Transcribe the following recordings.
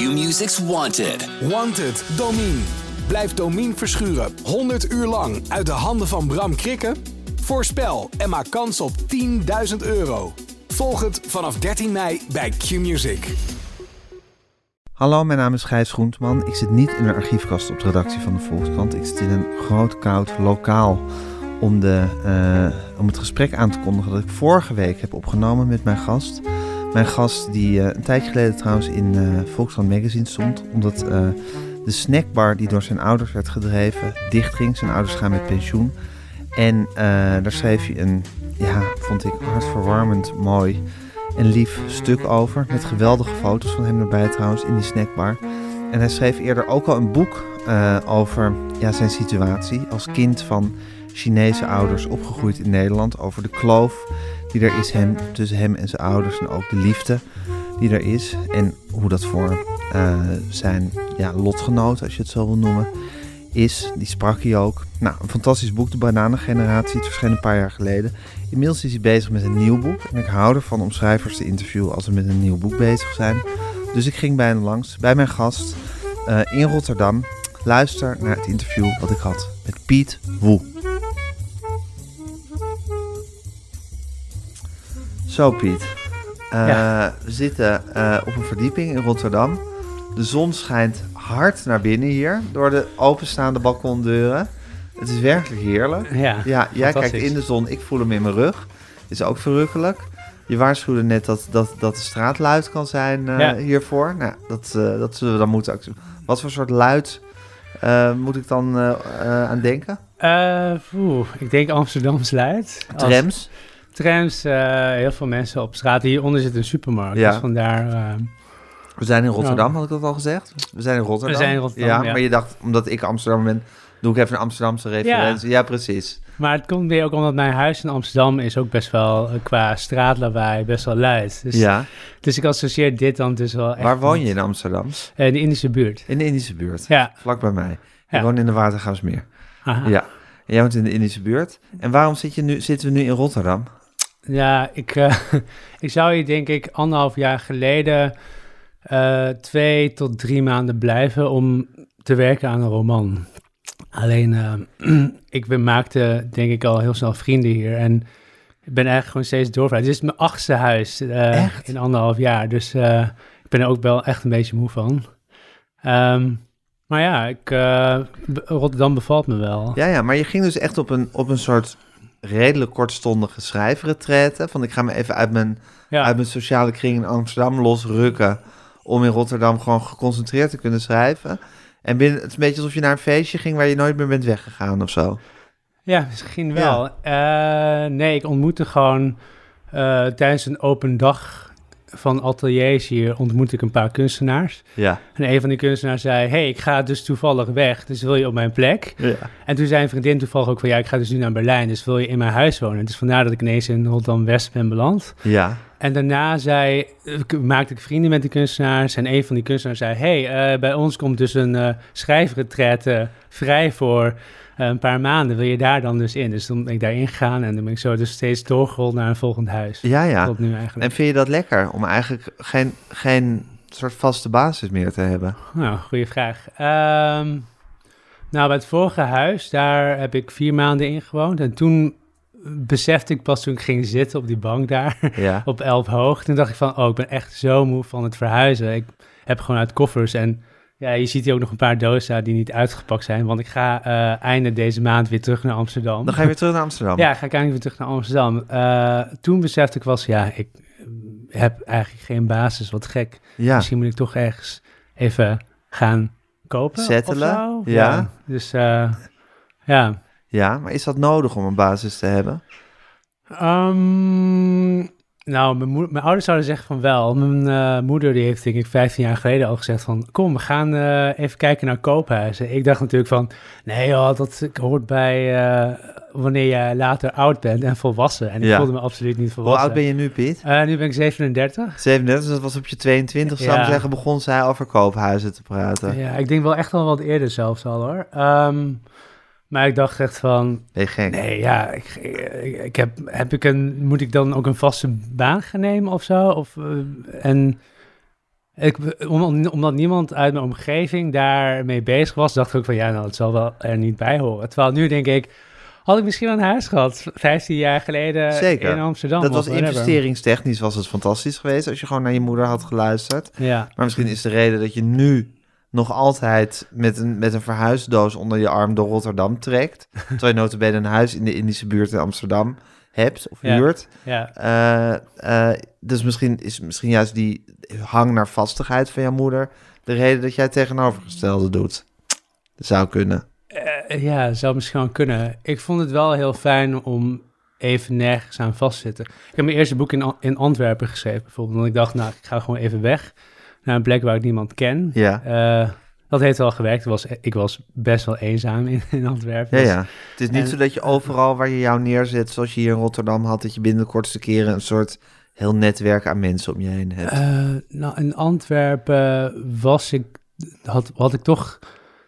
Q-Music's Wanted. Wanted, Domine. Blijf Domine verschuren 100 uur lang uit de handen van Bram Krikken? Voorspel en maak kans op 10.000 euro. Volg het vanaf 13 mei bij Q-Music. Hallo, mijn naam is Gijs Groentman. Ik zit niet in een archiefkast op de redactie van de Volkskrant. Ik zit in een groot, koud lokaal om, de, uh, om het gesprek aan te kondigen dat ik vorige week heb opgenomen met mijn gast. Mijn gast die uh, een tijdje geleden trouwens in uh, Volkskrant Magazine stond, omdat de snackbar die door zijn ouders werd gedreven dichtging. Zijn ouders gaan met pensioen. En daar schreef hij een, ja, vond ik hartverwarmend mooi en lief stuk over. Met geweldige foto's van hem erbij trouwens in die snackbar. En hij schreef eerder ook al een boek over ja, zijn situatie als kind van Chinese ouders opgegroeid in Nederland. Over de kloof die er is hem, tussen hem en zijn ouders. En ook de liefde die er is. En hoe dat voor uh, zijn ja, lotgenoten, als je het zo wil noemen, is. Die sprak hij ook. Nou, een fantastisch boek, De Bananengeneratie. Het verscheen een paar jaar geleden. Inmiddels is hij bezig met een nieuw boek. En ik hou ervan om schrijvers te interviewen als ze met een nieuw boek bezig zijn. Dus ik ging bij hem langs, bij mijn gast uh, in Rotterdam. Luister naar het interview wat ik had met Piet Woe. Zo Piet, uh, ja. we zitten uh, op een verdieping in Rotterdam. De zon schijnt hard naar binnen hier door de openstaande balkondeuren. Het is werkelijk heerlijk. Ja, ja jij kijkt in de zon, ik voel hem in mijn rug. Is ook verrukkelijk. Je waarschuwde net dat, dat, dat de straat luid kan zijn uh, ja. hiervoor. Nou, dat, dat zullen we dan moeten. Wat voor soort luid moet ik dan aan denken? Oeh, ik denk Amsterdams luid. Trams? Als, trams, heel veel mensen op straat. Hieronder zit een supermarkt. Ja. Dus vandaar... we zijn in Rotterdam, had ik dat al gezegd? We zijn in Rotterdam. We zijn in Rotterdam, ja, ja. Maar je dacht, omdat ik Amsterdam ben, doe ik even een Amsterdamse referentie. Ja, ja precies. Maar het komt weer ook omdat mijn huis in Amsterdam is ook best wel qua straatlawaai best wel luid. Dus, ja. dus ik associeer dit dan dus wel echt Waar woon je in Amsterdam? In de Indische buurt. In de Indische buurt? Ja. Vlak bij mij. Ik woon in de Watergaasmeer. Aha. Ja. En jij woont in de Indische buurt. En waarom zit je nu, zitten we nu in Rotterdam? Ja, ik, uh, ik zou hier denk ik anderhalf jaar geleden uh, twee tot drie maanden blijven om te werken aan een roman. Alleen, uh, ik ben, maakte denk ik al heel snel vrienden hier en ik ben eigenlijk gewoon steeds doorvraagd. Dit is mijn achtste huis in anderhalf jaar, dus ik ben er ook wel echt een beetje moe van. Um, maar ja, ik, Rotterdam bevalt me wel. Ja, ja, maar je ging dus echt op een, op een soort redelijk kortstondige schrijfretraite. Van ik ga me even uit mijn, ja. uit mijn sociale kring in Amsterdam losrukken om in Rotterdam gewoon geconcentreerd te kunnen schrijven. En binnen, het is een beetje alsof je naar een feestje ging waar je nooit meer bent weggegaan of zo. Ja, misschien wel. Ja. Uh, nee, ik ontmoette gewoon uh, tijdens een open dag van ateliers hier ontmoette ik een paar kunstenaars. Ja. En een van die kunstenaars zei, hey, ik ga dus toevallig weg, dus wil je op mijn plek? Ja. En toen zei een vriendin toevallig ook van, ja, ik ga dus nu naar Berlijn, dus wil je in mijn huis wonen? Dus vandaar dat ik ineens in Rotterdam-West ben beland. Ja. En daarna zei, maakte ik vrienden met die kunstenaars. En een van die kunstenaars zei: hey, uh, bij ons komt dus een uh, schrijfretraite vrij voor een paar maanden. Wil je daar dan dus in? Dus toen ben ik daarin gegaan en dan ben ik zo dus steeds doorgerold naar een volgend huis. Ja, ja. Tot nu eigenlijk. En vind je dat lekker om eigenlijk geen, geen soort vaste basis meer te hebben? Nou, goede vraag. Um, nou, bij het vorige huis, daar heb ik vier maanden in gewoond. En toen besefte ik pas toen ik ging zitten op die bank daar, ja. op elf hoog. Toen dacht ik van, oh, ik ben echt zo moe van het verhuizen. Ik heb gewoon uit koffers en ja, je ziet hier ook nog een paar dozen die niet uitgepakt zijn. Want ik ga uh, einde deze maand weer terug naar Amsterdam. Dan ga je weer terug naar Amsterdam? ja, ga ik eigenlijk weer terug naar Amsterdam. Uh, toen besefte ik was, ja, ik heb eigenlijk geen basis, wat gek. Ja. Misschien moet ik toch ergens even gaan kopen Settelen, ja. ja. Dus uh, ja... Ja, maar is dat nodig om een basis te hebben? Um, nou, mijn, moeder, mijn, ouders zouden zeggen van wel. Mijn uh, moeder die heeft denk ik 15 jaar geleden al gezegd van... kom, we gaan uh, even kijken naar koophuizen. Ik dacht natuurlijk van... nee joh, dat hoort bij uh, wanneer je later oud bent en volwassen. En ik ja. voelde me absoluut niet volwassen. Hoe oud ben je nu, Piet? nu ben ik 37. 37, dus dat was op je 22, zou ik zeggen, begon zij over koophuizen te praten. Ja, ik denk wel echt al wat eerder zelfs al hoor. Um, maar ik dacht echt van... Nee, gek. Nee, ja, ik, ik, ik heb, heb ik een... Moet ik dan ook een vaste baan gaan nemen of zo? Of, uh, en Ik, om- omdat niemand uit mijn omgeving daarmee bezig was, dacht ik ook van ja, nou, het zal wel er niet bij horen. Terwijl nu denk ik, had ik misschien wel een huis gehad, 15 jaar geleden Zeker. in Amsterdam. Dat was investeringstechnisch was het fantastisch geweest als je gewoon naar je moeder had geluisterd. Ja, Maar misschien is de reden dat je nu nog altijd met een, met een verhuisdoos onder je arm door Rotterdam trekt. terwijl je notabene een huis in de Indische buurt in Amsterdam hebt of Ja. huurt. ja. Eh, eh, dus misschien is misschien juist die hang naar vastigheid van jouw moeder de reden dat jij het tegenovergestelde doet. Dat zou kunnen. Eh, ja, zou misschien wel kunnen. Ik vond het wel heel fijn om even nergens aan vast te zitten. Ik heb mijn eerste boek in, in Antwerpen geschreven bijvoorbeeld. Want ik dacht, nou, ik ga gewoon even weg naar een plek waar ik niemand ken. Ja, Eh, dat heeft wel gewerkt. Ik was, ik was best wel eenzaam in, in Antwerpen. ja, Dus- ja. Het is niet en- zo dat je overal waar je jou neerzet, zoals je hier in Rotterdam had, dat je binnen de kortste keren een soort heel netwerk aan mensen om je heen hebt. Eh, nou, in Antwerpen was ik, had, had ik toch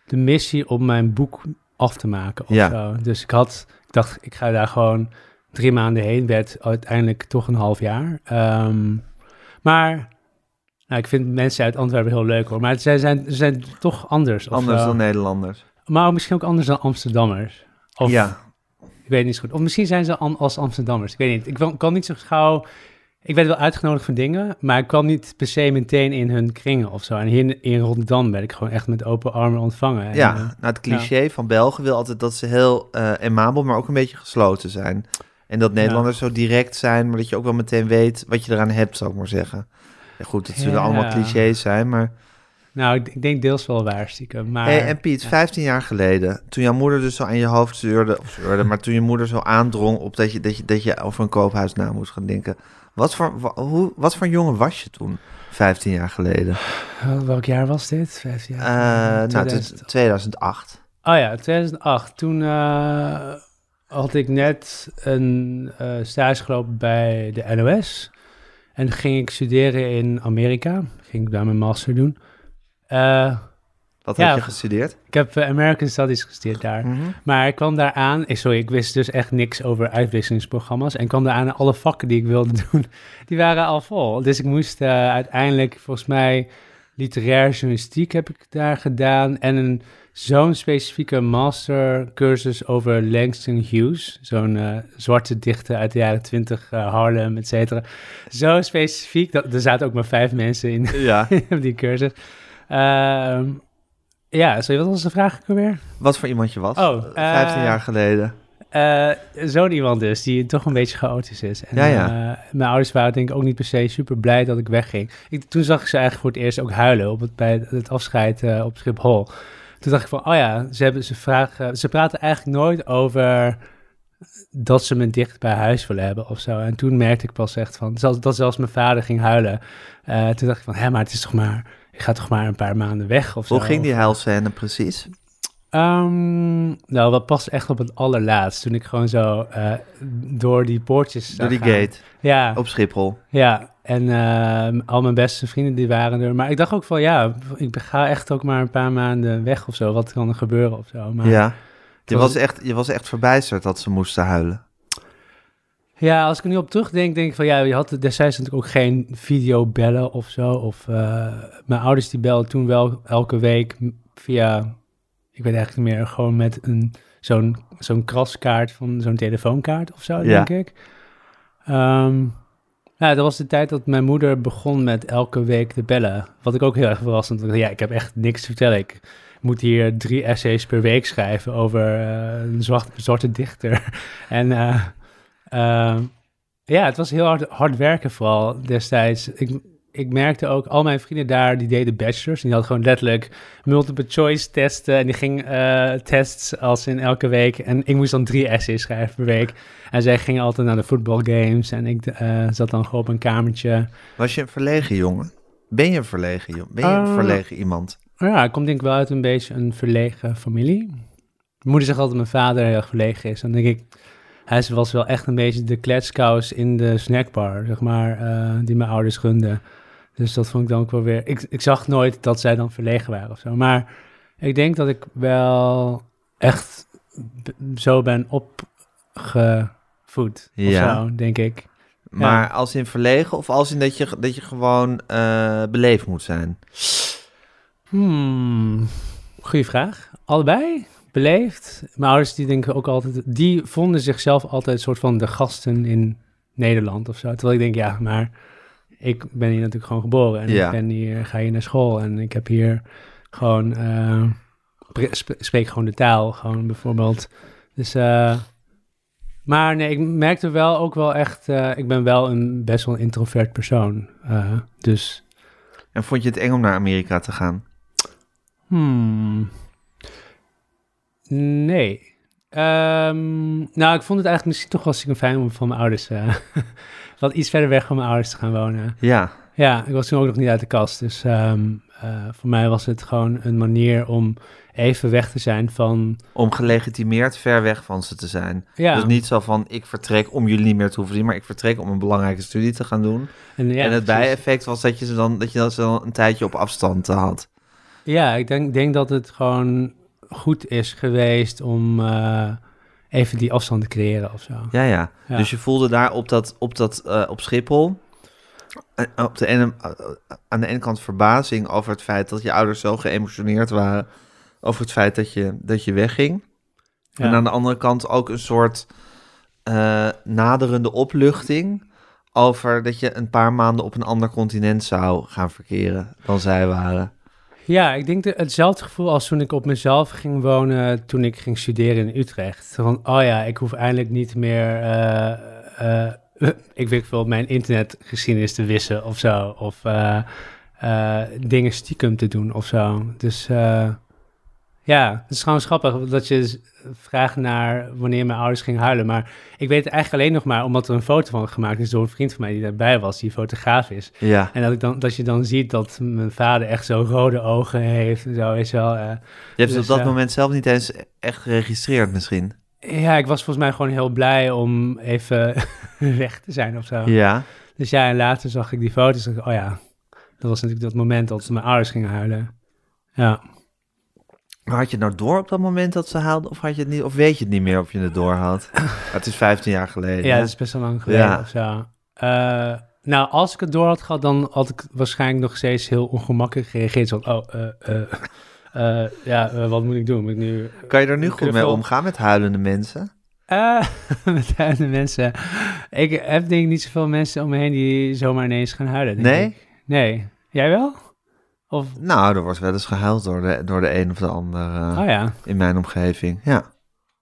de missie om mijn boek af te maken of Ja. zo. Dus ik had, ik dacht, ik ga daar gewoon drie maanden heen. Werd uiteindelijk toch een half jaar. Ehm, maar nou, ik vind mensen uit Antwerpen heel leuk hoor. Maar zij zijn, ze zijn toch anders. Of Anders dan Nederlanders. Maar misschien ook anders dan Amsterdammers. Of, ja, Ik weet niet zo goed. Of misschien zijn ze als Amsterdammers. Ik weet niet. Ik kan niet zo gauw... Ik werd wel uitgenodigd voor dingen, maar ik kwam niet per se meteen in hun kringen of zo. En hier in, Rotterdam werd ik gewoon echt met open armen ontvangen. En, ja. eh, nou het cliché van Belgen wil altijd dat ze heel amabel, maar ook een beetje gesloten zijn. En dat Nederlanders zo direct zijn, maar dat je ook wel meteen weet wat je eraan hebt, zou ik maar zeggen. Goed, het zullen Ja. allemaal clichés zijn, maar... nou, ik, denk deels wel waar, stiekem. Maar, Hey, en Piet, 15 jaar geleden, toen jouw moeder dus zo aan je hoofd zeurde, of zeurde, maar toen je moeder zo aandrong op dat je, dat je, dat je over een koophuis na moest gaan denken. Wat voor, wa- hoe, wat voor jongen was je toen, 15 jaar geleden? Eh, welk jaar was dit? Vijf jaar? Eh, nou, het is 2000. 2008. Oh ja, 2008. Toen eh, had ik net een eh, stage gelopen bij de NOS. En ging ik studeren in Amerika. Ging ik daar mijn master doen. Eh, Wat Ja. had je gestudeerd? ik heb eh, American Studies gestudeerd daar. Mhm. Maar ik kwam daar aan... eh, Sorry, ik wist dus echt niks over uitwisselingsprogramma's. En kwam daar aan alle vakken die ik wilde doen, die waren al vol. Dus ik moest uiteindelijk, volgens mij, literair journalistiek heb ik daar gedaan. En een zo'n specifieke mastercursus over Langston Hughes. Zo'n eh, zwarte dichter uit de jaren twintig, Harlem, et cetera. Zo specifiek, dat, er zaten ook maar vijf mensen in Ja. op die cursus. Ehm, ja, sorry, wat was de vraag ook alweer? Wat voor iemand je was? Oh, 15 eh, jaar geleden. Zo'n iemand dus, die toch een beetje chaotisch is. En, Ja, ja. mijn ouders waren denk ik ook niet per se super blij dat ik wegging. Ik, toen zag ik ze eigenlijk voor het eerst ook huilen op het, bij het afscheid op Schiphol. Toen dacht ik van, oh ja, ze, hebben, ze, vragen, ze praten eigenlijk nooit over dat ze me dicht bij huis willen hebben of zo. En toen merkte ik pas echt van, zelfs, dat zelfs mijn vader ging huilen. Eh, toen dacht ik van, hé, maar het is toch maar, ik ga toch maar een paar maanden weg of zo. Hoe ging die huilscène precies? Ehm, nou, dat past echt op het allerlaatst. Toen ik gewoon zo eh, door die poortjes Door die gaan. gate Ja, op Schiphol. ja. En ehm, al mijn beste vrienden die waren er. Maar ik dacht ook van ja, ik ga echt ook maar een paar maanden weg of zo. Wat kan er gebeuren of zo. Maar Ja. Je was- echt, je was echt verbijsterd dat ze moesten huilen. Ja, als ik er nu op terugdenk, denk ik van ja, je had destijds natuurlijk ook geen videobellen of zo. Of eh, mijn ouders die belden toen wel elke week via, ik weet eigenlijk niet meer, gewoon met een zo'n zo'n kraskaart van zo'n telefoonkaart of zo, Ja. denk ik. Ehm, ja, dat was de tijd dat mijn moeder begon met elke week te bellen. Wat ik ook heel erg verrassend vond. Ja, ik heb echt niks te vertellen. Ik moet hier drie essays per week schrijven over eh, een zwart, zwarte dichter. en eh, Ehm, ja, het was heel hard, hard werken vooral destijds. Ik, ik merkte ook, al mijn vrienden daar, die deden bachelors. En die hadden gewoon letterlijk multiple choice testen. En die ging eh, tests als in elke week. En ik moest dan drie essays schrijven per week. En zij gingen altijd naar de voetbalgames. En ik eh, zat dan gewoon op een kamertje. Was je een verlegen jongen? Ben je een verlegen jongen? Ben je een Eh, verlegen iemand? Ja, ik kom denk ik wel uit een beetje een verlegen familie. Mijn moeder zegt altijd dat mijn vader heel verlegen is. Dan denk ik, hij was wel echt een beetje de kletskous in de snackbar, zeg maar, die mijn ouders gunden. Dus dat vond ik dan ook wel weer... Ik, ik zag nooit dat zij dan verlegen waren of zo. Maar ik denk dat ik wel echt zo ben opgevoed of Ja. zo, denk ik. Maar als in verlegen of als in dat je, dat je gewoon eh, beleefd moet zijn? Hmm, goeie vraag. Allebei? Beleefd? Mijn ouders die denken ook altijd... Die vonden zichzelf altijd een soort van de gasten in Nederland of zo. Terwijl ik denk, ja, maar ik ben hier natuurlijk gewoon geboren. En Ja. ik ben hier, ga hier naar school. En ik heb hier gewoon... eh, pre- sp- spreek gewoon de taal, gewoon bijvoorbeeld. Dus... eh, maar nee, ik merkte wel ook wel echt... eh, ik ben wel een best wel introvert persoon. Dus... En vond je het eng om naar Amerika te gaan? Hmm. Nee. Ehm, nou, ik vond het eigenlijk misschien toch wel stiekem fijn om van mijn ouders... eh, wat iets verder weg van mijn ouders te gaan wonen. Ja, Ja, ik was toen ook nog niet uit de kast. Dus ehm, eh, voor mij was het gewoon een manier om even weg te zijn van... om gelegitimeerd ver weg van ze te zijn. Ja, Dus niet zo van, ik vertrek om jullie niet meer te hoeven zien, maar ik vertrek om een belangrijke studie te gaan doen. en, ja, en het precies. bijeffect was dat je ze dan, dat je dat ze dan een tijdje op afstand had. Ja, ik denk, denk dat het gewoon goed is geweest om eh, even die afstand te creëren of zo. Ja, ja. Ja. Dus je voelde daar op, dat, op, dat, eh, op Schiphol eh, op de ene, aan de ene kant verbazing over het feit dat je ouders zo geëmotioneerd waren over het feit dat je, dat je wegging. Ja. En aan de andere kant ook een soort naderende opluchting over dat je een paar maanden op een ander continent zou gaan verkeren dan zij waren. Ja, ik denk de, hetzelfde gevoel als toen ik op mezelf ging wonen toen ik ging studeren in Utrecht. Van, oh ja, ik hoef eindelijk niet meer, eh, eh, ik weet veel, mijn internetgeschiedenis te wissen of zo. Of eh, dingen stiekem te doen of zo. Dus ja, het is gewoon grappig dat je vraagt naar wanneer mijn ouders gingen huilen. Maar ik weet het eigenlijk alleen nog maar omdat er een foto van gemaakt is door een vriend van mij die daarbij was, die fotograaf is. Ja, En dat, ik dan, dat je dan ziet dat mijn vader echt zo rode ogen heeft en zo is wel. eh, je hebt het Dus, op dat ja. moment zelf niet eens echt geregistreerd misschien. ja, ik was volgens mij gewoon heel blij om even weg te zijn of zo. Ja, Dus ja, en later zag ik die foto's en dacht oh ja, dat was natuurlijk dat moment dat mijn ouders gingen huilen. Ja, had je het nou door op dat moment dat ze haalden of, had je het niet, of weet je het niet meer of je het door had? het is 15 jaar geleden. ja hè? dat is best wel lang geleden Ja. of zo. Eh, nou, als ik het door had gehad, dan had ik waarschijnlijk nog steeds heel ongemakkelijk gereageerd. Zo, van, oh, eh, eh, ja, wat moet ik doen? Moet ik nu Kan je er nu goed mee omgaan met huilende mensen? Met huilende mensen. Ik heb denk ik niet zoveel mensen om me heen die zomaar ineens gaan huilen. Nee? ik. Nee. Jij wel? Of, Nou, er wordt wel eens gehuild door de, door de een of de ander eh, oh ja. in mijn omgeving. Ja.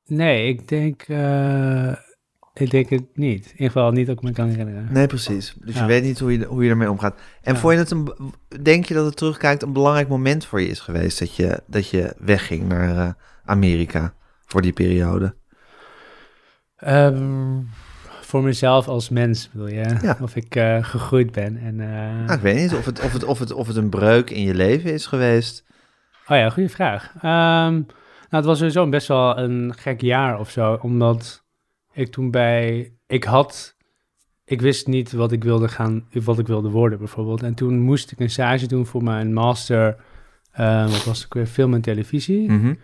Nee, ik denk, eh, ik denk het niet. In ieder geval niet dat ik me kan herinneren. Nee, precies. Dus je weet niet hoe je, hoe je ermee omgaat. En Ja. vond je het een, denk je dat het terugkijkt een belangrijk moment voor je is geweest dat je, dat je wegging naar eh, Amerika voor die periode? Ehm, voor mezelf als mens bedoel je? Ja. Of ik eh, gegroeid ben. En, eh, Nou, ik weet niet of het, of, het, of, het, of het een breuk in je leven is geweest. Oh ja, goede vraag. Ehm, nou, het was sowieso best wel een gek jaar of zo, omdat ik toen bij, ik had, ik wist niet wat ik wilde gaan, wat ik wilde worden bijvoorbeeld. En toen moest ik een stage doen voor mijn master, eh, wat was het weer, film en televisie. Mhm.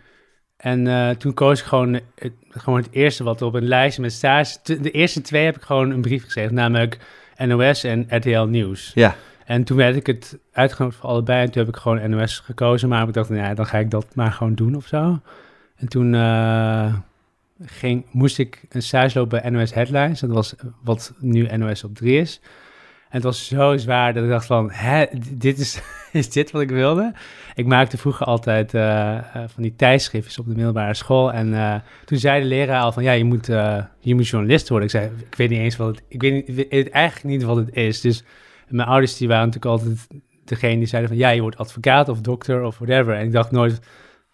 En eh, toen koos ik gewoon het, gewoon het eerste wat op een lijstje met stage, t- de eerste twee heb ik gewoon een brief geschreven, namelijk NOS en RTL Nieuws. Ja, En toen werd ik het uitgenodigd voor allebei. En toen heb ik gewoon NOS gekozen. Maar ik dacht, nou ja, dan ga ik dat maar gewoon doen of zo. En toen eh, ging, moest ik een stage lopen bij NOS Headlines. Dat was wat nu NOS op 3 is. Het was zo zwaar dat ik dacht van, hè, dit is, is dit wat ik wilde? Ik maakte vroeger altijd eh, eh, van die tijdschriftjes op de middelbare school. En eh, toen zei de leraar al van, ja, je moet, je moet journalist worden. Ik zei, ik weet niet eens wat het, ik weet, niet, ik weet eigenlijk niet wat het is. Dus mijn ouders die waren natuurlijk altijd degene die zeiden van, ja, je wordt advocaat of dokter of whatever. En ik dacht nooit,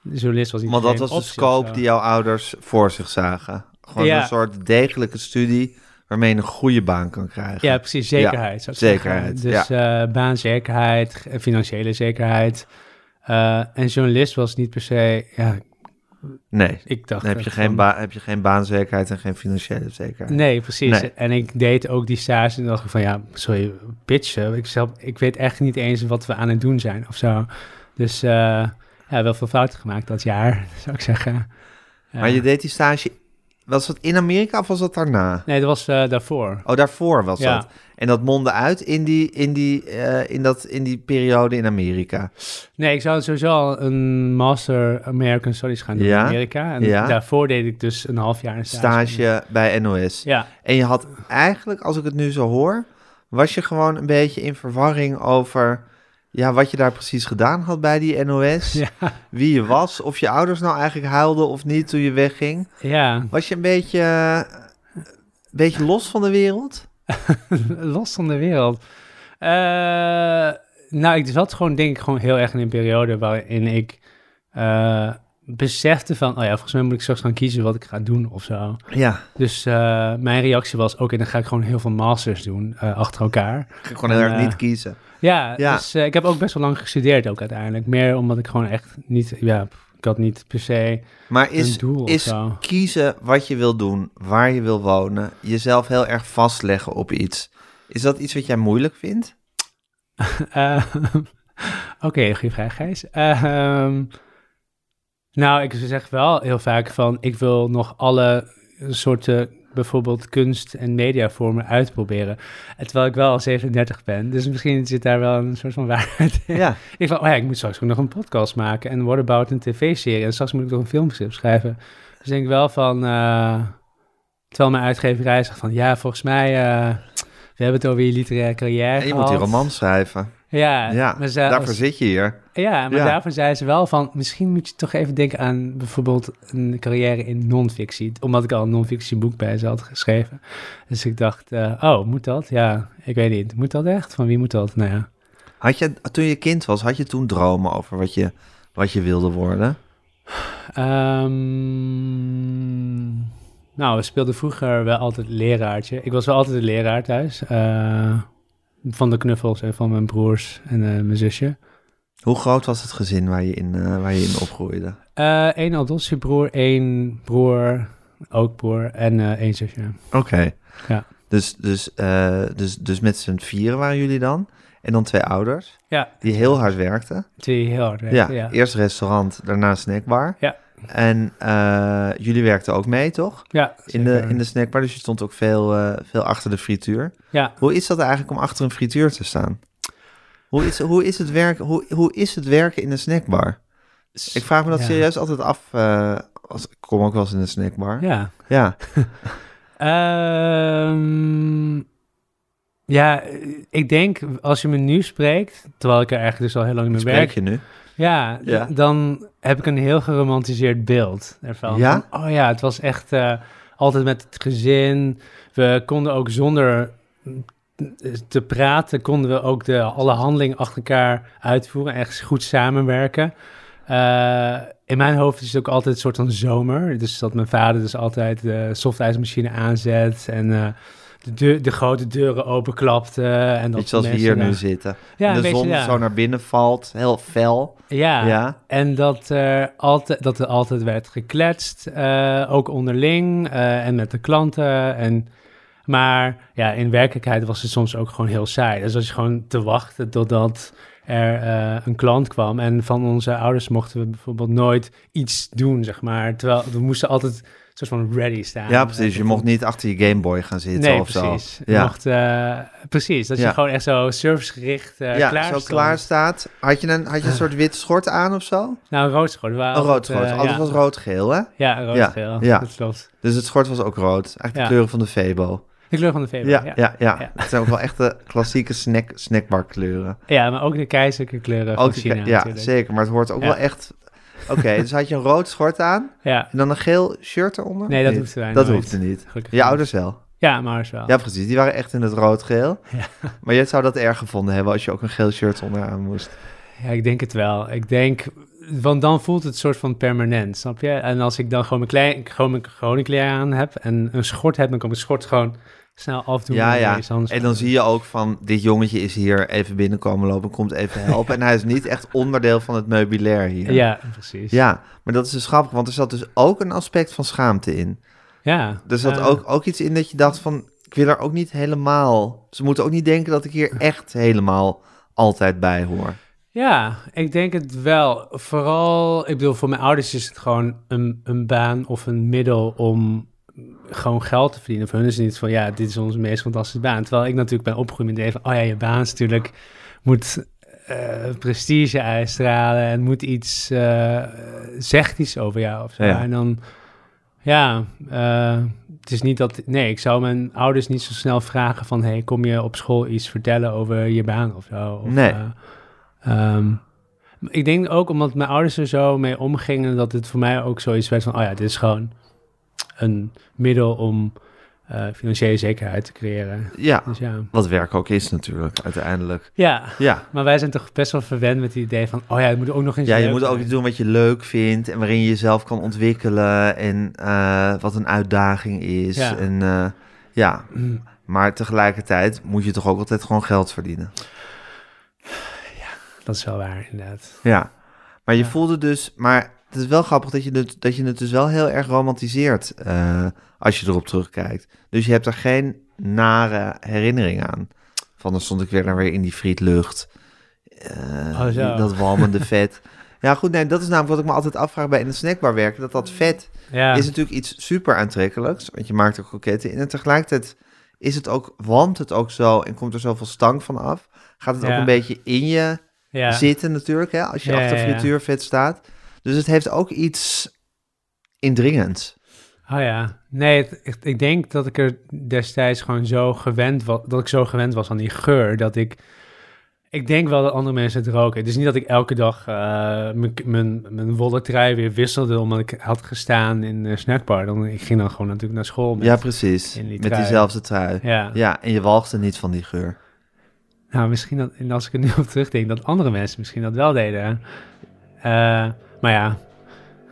journalist was niet want dat was de scope die jouw ouders voor zich zagen. Gewoon Ja. een soort degelijke studie waarmee je een goede baan kan krijgen. Ja, precies, zekerheid. ik zekerheid, zeggen. Dus eh baanzekerheid, financiële zekerheid. Eh, en journalist was niet per se, ja, Nee, ik dacht... dan heb je, geen van- ba- heb je geen baanzekerheid en geen financiële zekerheid. Nee, precies. Nee. En ik deed ook die stage en dacht ik van, ja, sorry, pitchen. Ik, zelf, ik weet echt niet eens wat we aan het doen zijn of zo. Dus eh, ja, wel veel fouten gemaakt dat jaar, zou ik zeggen. Ja. Maar je deed die stage Was dat in Amerika of was dat daarna? Nee, dat was eh, daarvoor. Oh, daarvoor was Ja. dat. En dat mondde uit in die, in, die, eh, in, dat, in die periode in Amerika. Nee, ik zou sowieso al een Master American Studies gaan doen Ja, in Amerika. En ja. daarvoor deed ik dus een half jaar een stage. Stage bij NOS. Ja, En je had eigenlijk, als ik het nu zo hoor, was je gewoon een beetje in verwarring over ja, wat je daar precies gedaan had bij die NOS. ja, Wie je was, of je ouders nou eigenlijk huilden of niet toen je wegging. ja. Was je een beetje, eh, een beetje los van de wereld? los van de wereld. Eh, nou, ik zat gewoon, denk ik, gewoon heel erg in een periode waarin ik eh, besefte van, oh ja, volgens mij moet ik straks gaan kiezen wat ik ga doen of zo. Ja, Dus mijn reactie was, oké, dan ga ik gewoon heel veel masters doen achter elkaar. ik kon gewoon heel erg niet kiezen. Ja, Ja. dus eh, ik heb ook best wel lang gestudeerd ook uiteindelijk. Meer omdat ik gewoon echt niet, ja, ik had niet per se Maar is, een doel is zo. kiezen wat je wil doen, waar je wil wonen, jezelf heel erg vastleggen op iets. Is dat iets wat jij moeilijk vindt? Eh, Oké, goede vraag, Gijs. Eh, ehm, nou, ik zeg wel heel vaak van, ik wil nog alle soorten, bijvoorbeeld kunst- en mediavormen uitproberen. En Terwijl ik wel al 37 ben, dus misschien zit daar wel een soort van waarheid in. Ja. Ik van, oh ja, ik moet straks ook nog een podcast maken en what about een tv-serie en straks moet ik nog een filmscript schrijven. Dus ik denk wel van, eh, terwijl mijn uitgeverij zegt van, ja, volgens mij, eh, we hebben het over je literaire carrière En je moet die roman schrijven. Ja, Ja, maar ze- daarvoor als- zit je hier. ja, maar Ja. daarvoor zei ze wel van, misschien moet je toch even denken aan bijvoorbeeld een carrière in non-fictie. Omdat ik al een non-fictie boek bij ze had geschreven. Dus ik dacht, eh, oh, moet dat? Ja, ik weet niet. Moet dat echt? Van wie moet dat? Nou ja. Had je, toen je kind was, had je toen dromen over wat je, wat je wilde worden? Ehm, nou, we speelden vroeger wel altijd leraartje. Ik was wel altijd een leraar thuis. eh, van de knuffels en van mijn broers en eh, mijn zusje. Hoe groot was het gezin waar je in, eh, waar je in opgroeide? Eén adoptiebroer, één broer, ook broer en eh, één zusje. Oké. Ja. Dus, dus, eh, dus, dus met z'n vieren waren jullie dan? En dan twee ouders Ja, die heel hard werkten? die heel hard Ja, werkte, ja. eerst restaurant, daarna snackbar. Ja. En eh, jullie werkten ook mee, toch? Ja, In de, in de snackbar, dus je stond ook veel, eh, veel achter de frituur. Ja, Hoe is dat eigenlijk om achter een frituur te staan? Hoe is, hoe is, het, werken, hoe, hoe is het werken in een snackbar? Ik vraag me dat Ja. serieus altijd af. eh, als, ik kom ook wel eens in een snackbar. Ja. Ja. Ehm, ja, ik denk als je me nu spreekt, terwijl ik er eigenlijk dus al heel lang mee Spreek werk, je nu? Ja, dan heb ik een heel geromantiseerd beeld ervan. Ja? Oh ja, het was echt eh, altijd met het gezin. We konden ook zonder mm, te praten, konden we ook de, alle handelingen achter elkaar uitvoeren. Echt goed samenwerken. Eh, in mijn hoofd is het ook altijd een soort van zomer. Dus dat mijn vader dus altijd de softijsmachine aanzet en eh, de, deur, de grote deuren openklapte. En dat Beetje zoals we mensen hier nu zitten. Ja, En de beetje, zon ja. zo naar binnen valt, heel fel. Ja, Ja. en dat er, altijd, dat er altijd werd gekletst, eh, ook onderling eh, en met de klanten. En, maar ja, in werkelijkheid was het soms ook gewoon heel saai. Dus als je gewoon te wachten totdat er eh, een klant kwam. En van onze ouders mochten we bijvoorbeeld nooit iets doen, zeg maar. Terwijl we moesten altijd soort van ready staan. Ja, precies. Je mocht niet achter je Game Boy gaan zitten Nee, of precies. zo. Ja, mocht, eh, precies, dat Ja. je gewoon echt zo servicegericht ja klaar zo stond. klaar staat. Had je, een, had je een soort wit schort aan of zo? Nou, een rood schort. Een rood schort. eh, Alles was rood-geel, hè? Ja, rood Ja. Dat klopt. Dus het schort was ook rood. Eigenlijk de kleuren van de Febo. De kleur van de VW. Ja, Ja, ja. Het zijn ook wel echte klassieke snack, snackbar kleuren. Ja, maar ook de keizerlijke kleuren van Ook die- China ja, natuurlijk. zeker. Maar het hoort ook wel echt... Oké, dus had je een rood schort aan Ja, en dan een geel shirt eronder? nee, dat Niet? hoefden wij Dat nooit. hoefde niet. Gelukkig Je niet. ouders wel. Ja, maar ouders wel. Ja, precies. Die waren echt in het rood-geel. Ja. Maar jij zou dat erg gevonden hebben als je ook een geel shirt onderaan moest. Ja, ik denk het wel. Ik denk, want dan voelt het soort van permanent, snap je? En als ik dan gewoon mijn, klein, gewoon mijn gewone kleren aan heb en een schort heb, dan kan ik mijn schort gewoon snel afdoen. Ja, en ja. En dan zie je ook van, dit jongetje is hier even binnenkomen lopen, komt even helpen. en hij is niet echt onderdeel van het meubilair hier. Ja, precies. Ja, maar dat is dus grappig, want er zat dus ook een aspect van schaamte in. ja. Er zat ook, ook iets in dat je dacht van, ik wil er ook niet helemaal... Ze moeten ook niet denken dat ik hier echt helemaal altijd bij hoor. Ja, ik denk het wel. Vooral, ik bedoel, voor mijn ouders is het gewoon een, een baan of een middel om gewoon geld te verdienen. Voor hun is het niet van, ja, dit is onze meest fantastische baan. Terwijl ik natuurlijk ben opgegroeid met het idee van, oh ja, je baan is natuurlijk, moet eh, prestige uitstralen en moet iets, eh, zegt iets over jou of zo. Ja. En dan, ja, eh, het is niet dat, nee, ik zou mijn ouders niet zo snel vragen van, hey, kom je op school iets vertellen over je baan of zo? Of, Nee. eh, ehm, ik denk ook omdat mijn ouders er zo mee omgingen, dat het voor mij ook zoiets werd van, oh ja, dit is gewoon een middel om eh, financiële zekerheid te creëren. Ja, Dus ja. wat werk ook is natuurlijk, uiteindelijk. Ja, Ja, maar wij zijn toch best wel verwend met het idee van, oh ja, het moet ook nog eens ja je moet ook iets doen wat je leuk vindt en waarin je jezelf kan ontwikkelen en eh, wat een uitdaging is. Ja. En eh, ja, Mm, maar tegelijkertijd moet je toch ook altijd gewoon geld verdienen. Dat is wel waar, inderdaad. Ja, maar je Ja. voelde dus, maar het is wel grappig dat je het, dat je het dus wel heel erg romantiseert eh, als je erop terugkijkt. Dus je hebt er geen nare herinnering aan. Van dan stond ik weer, dan weer in die frietlucht. Eh, Oh, dat walmende vet. Ja, goed, nee, dat is namelijk wat ik me altijd afvraag bij in het snackbar werken. Dat dat vet Ja, is natuurlijk iets super aantrekkelijks, want je maakt er kroketten in. En tegelijkertijd is het ook, want het ook zo en komt er zoveel stank van af. Gaat het ook een beetje in je zitten natuurlijk, hè, als je achter frituurvet staat. Dus het heeft ook iets indringends. Oh ja, nee, het- ik, ik denk dat ik er destijds gewoon zo gewend was, dat ik zo gewend was aan die geur, dat ik, ik denk wel dat andere mensen het roken. Het is niet dat ik elke dag eh, mijn- mijn mijn wollen trui weer wisselde, omdat ik had gestaan in de snackbar. Dan, ik ging dan gewoon natuurlijk naar school. Met, ja, precies. die Met diezelfde trui. Ja. ja. en je walgde niet van die geur. Nou, misschien dat, en als ik er nu op terugdenk, dat andere mensen misschien dat wel deden. Eh, maar ja,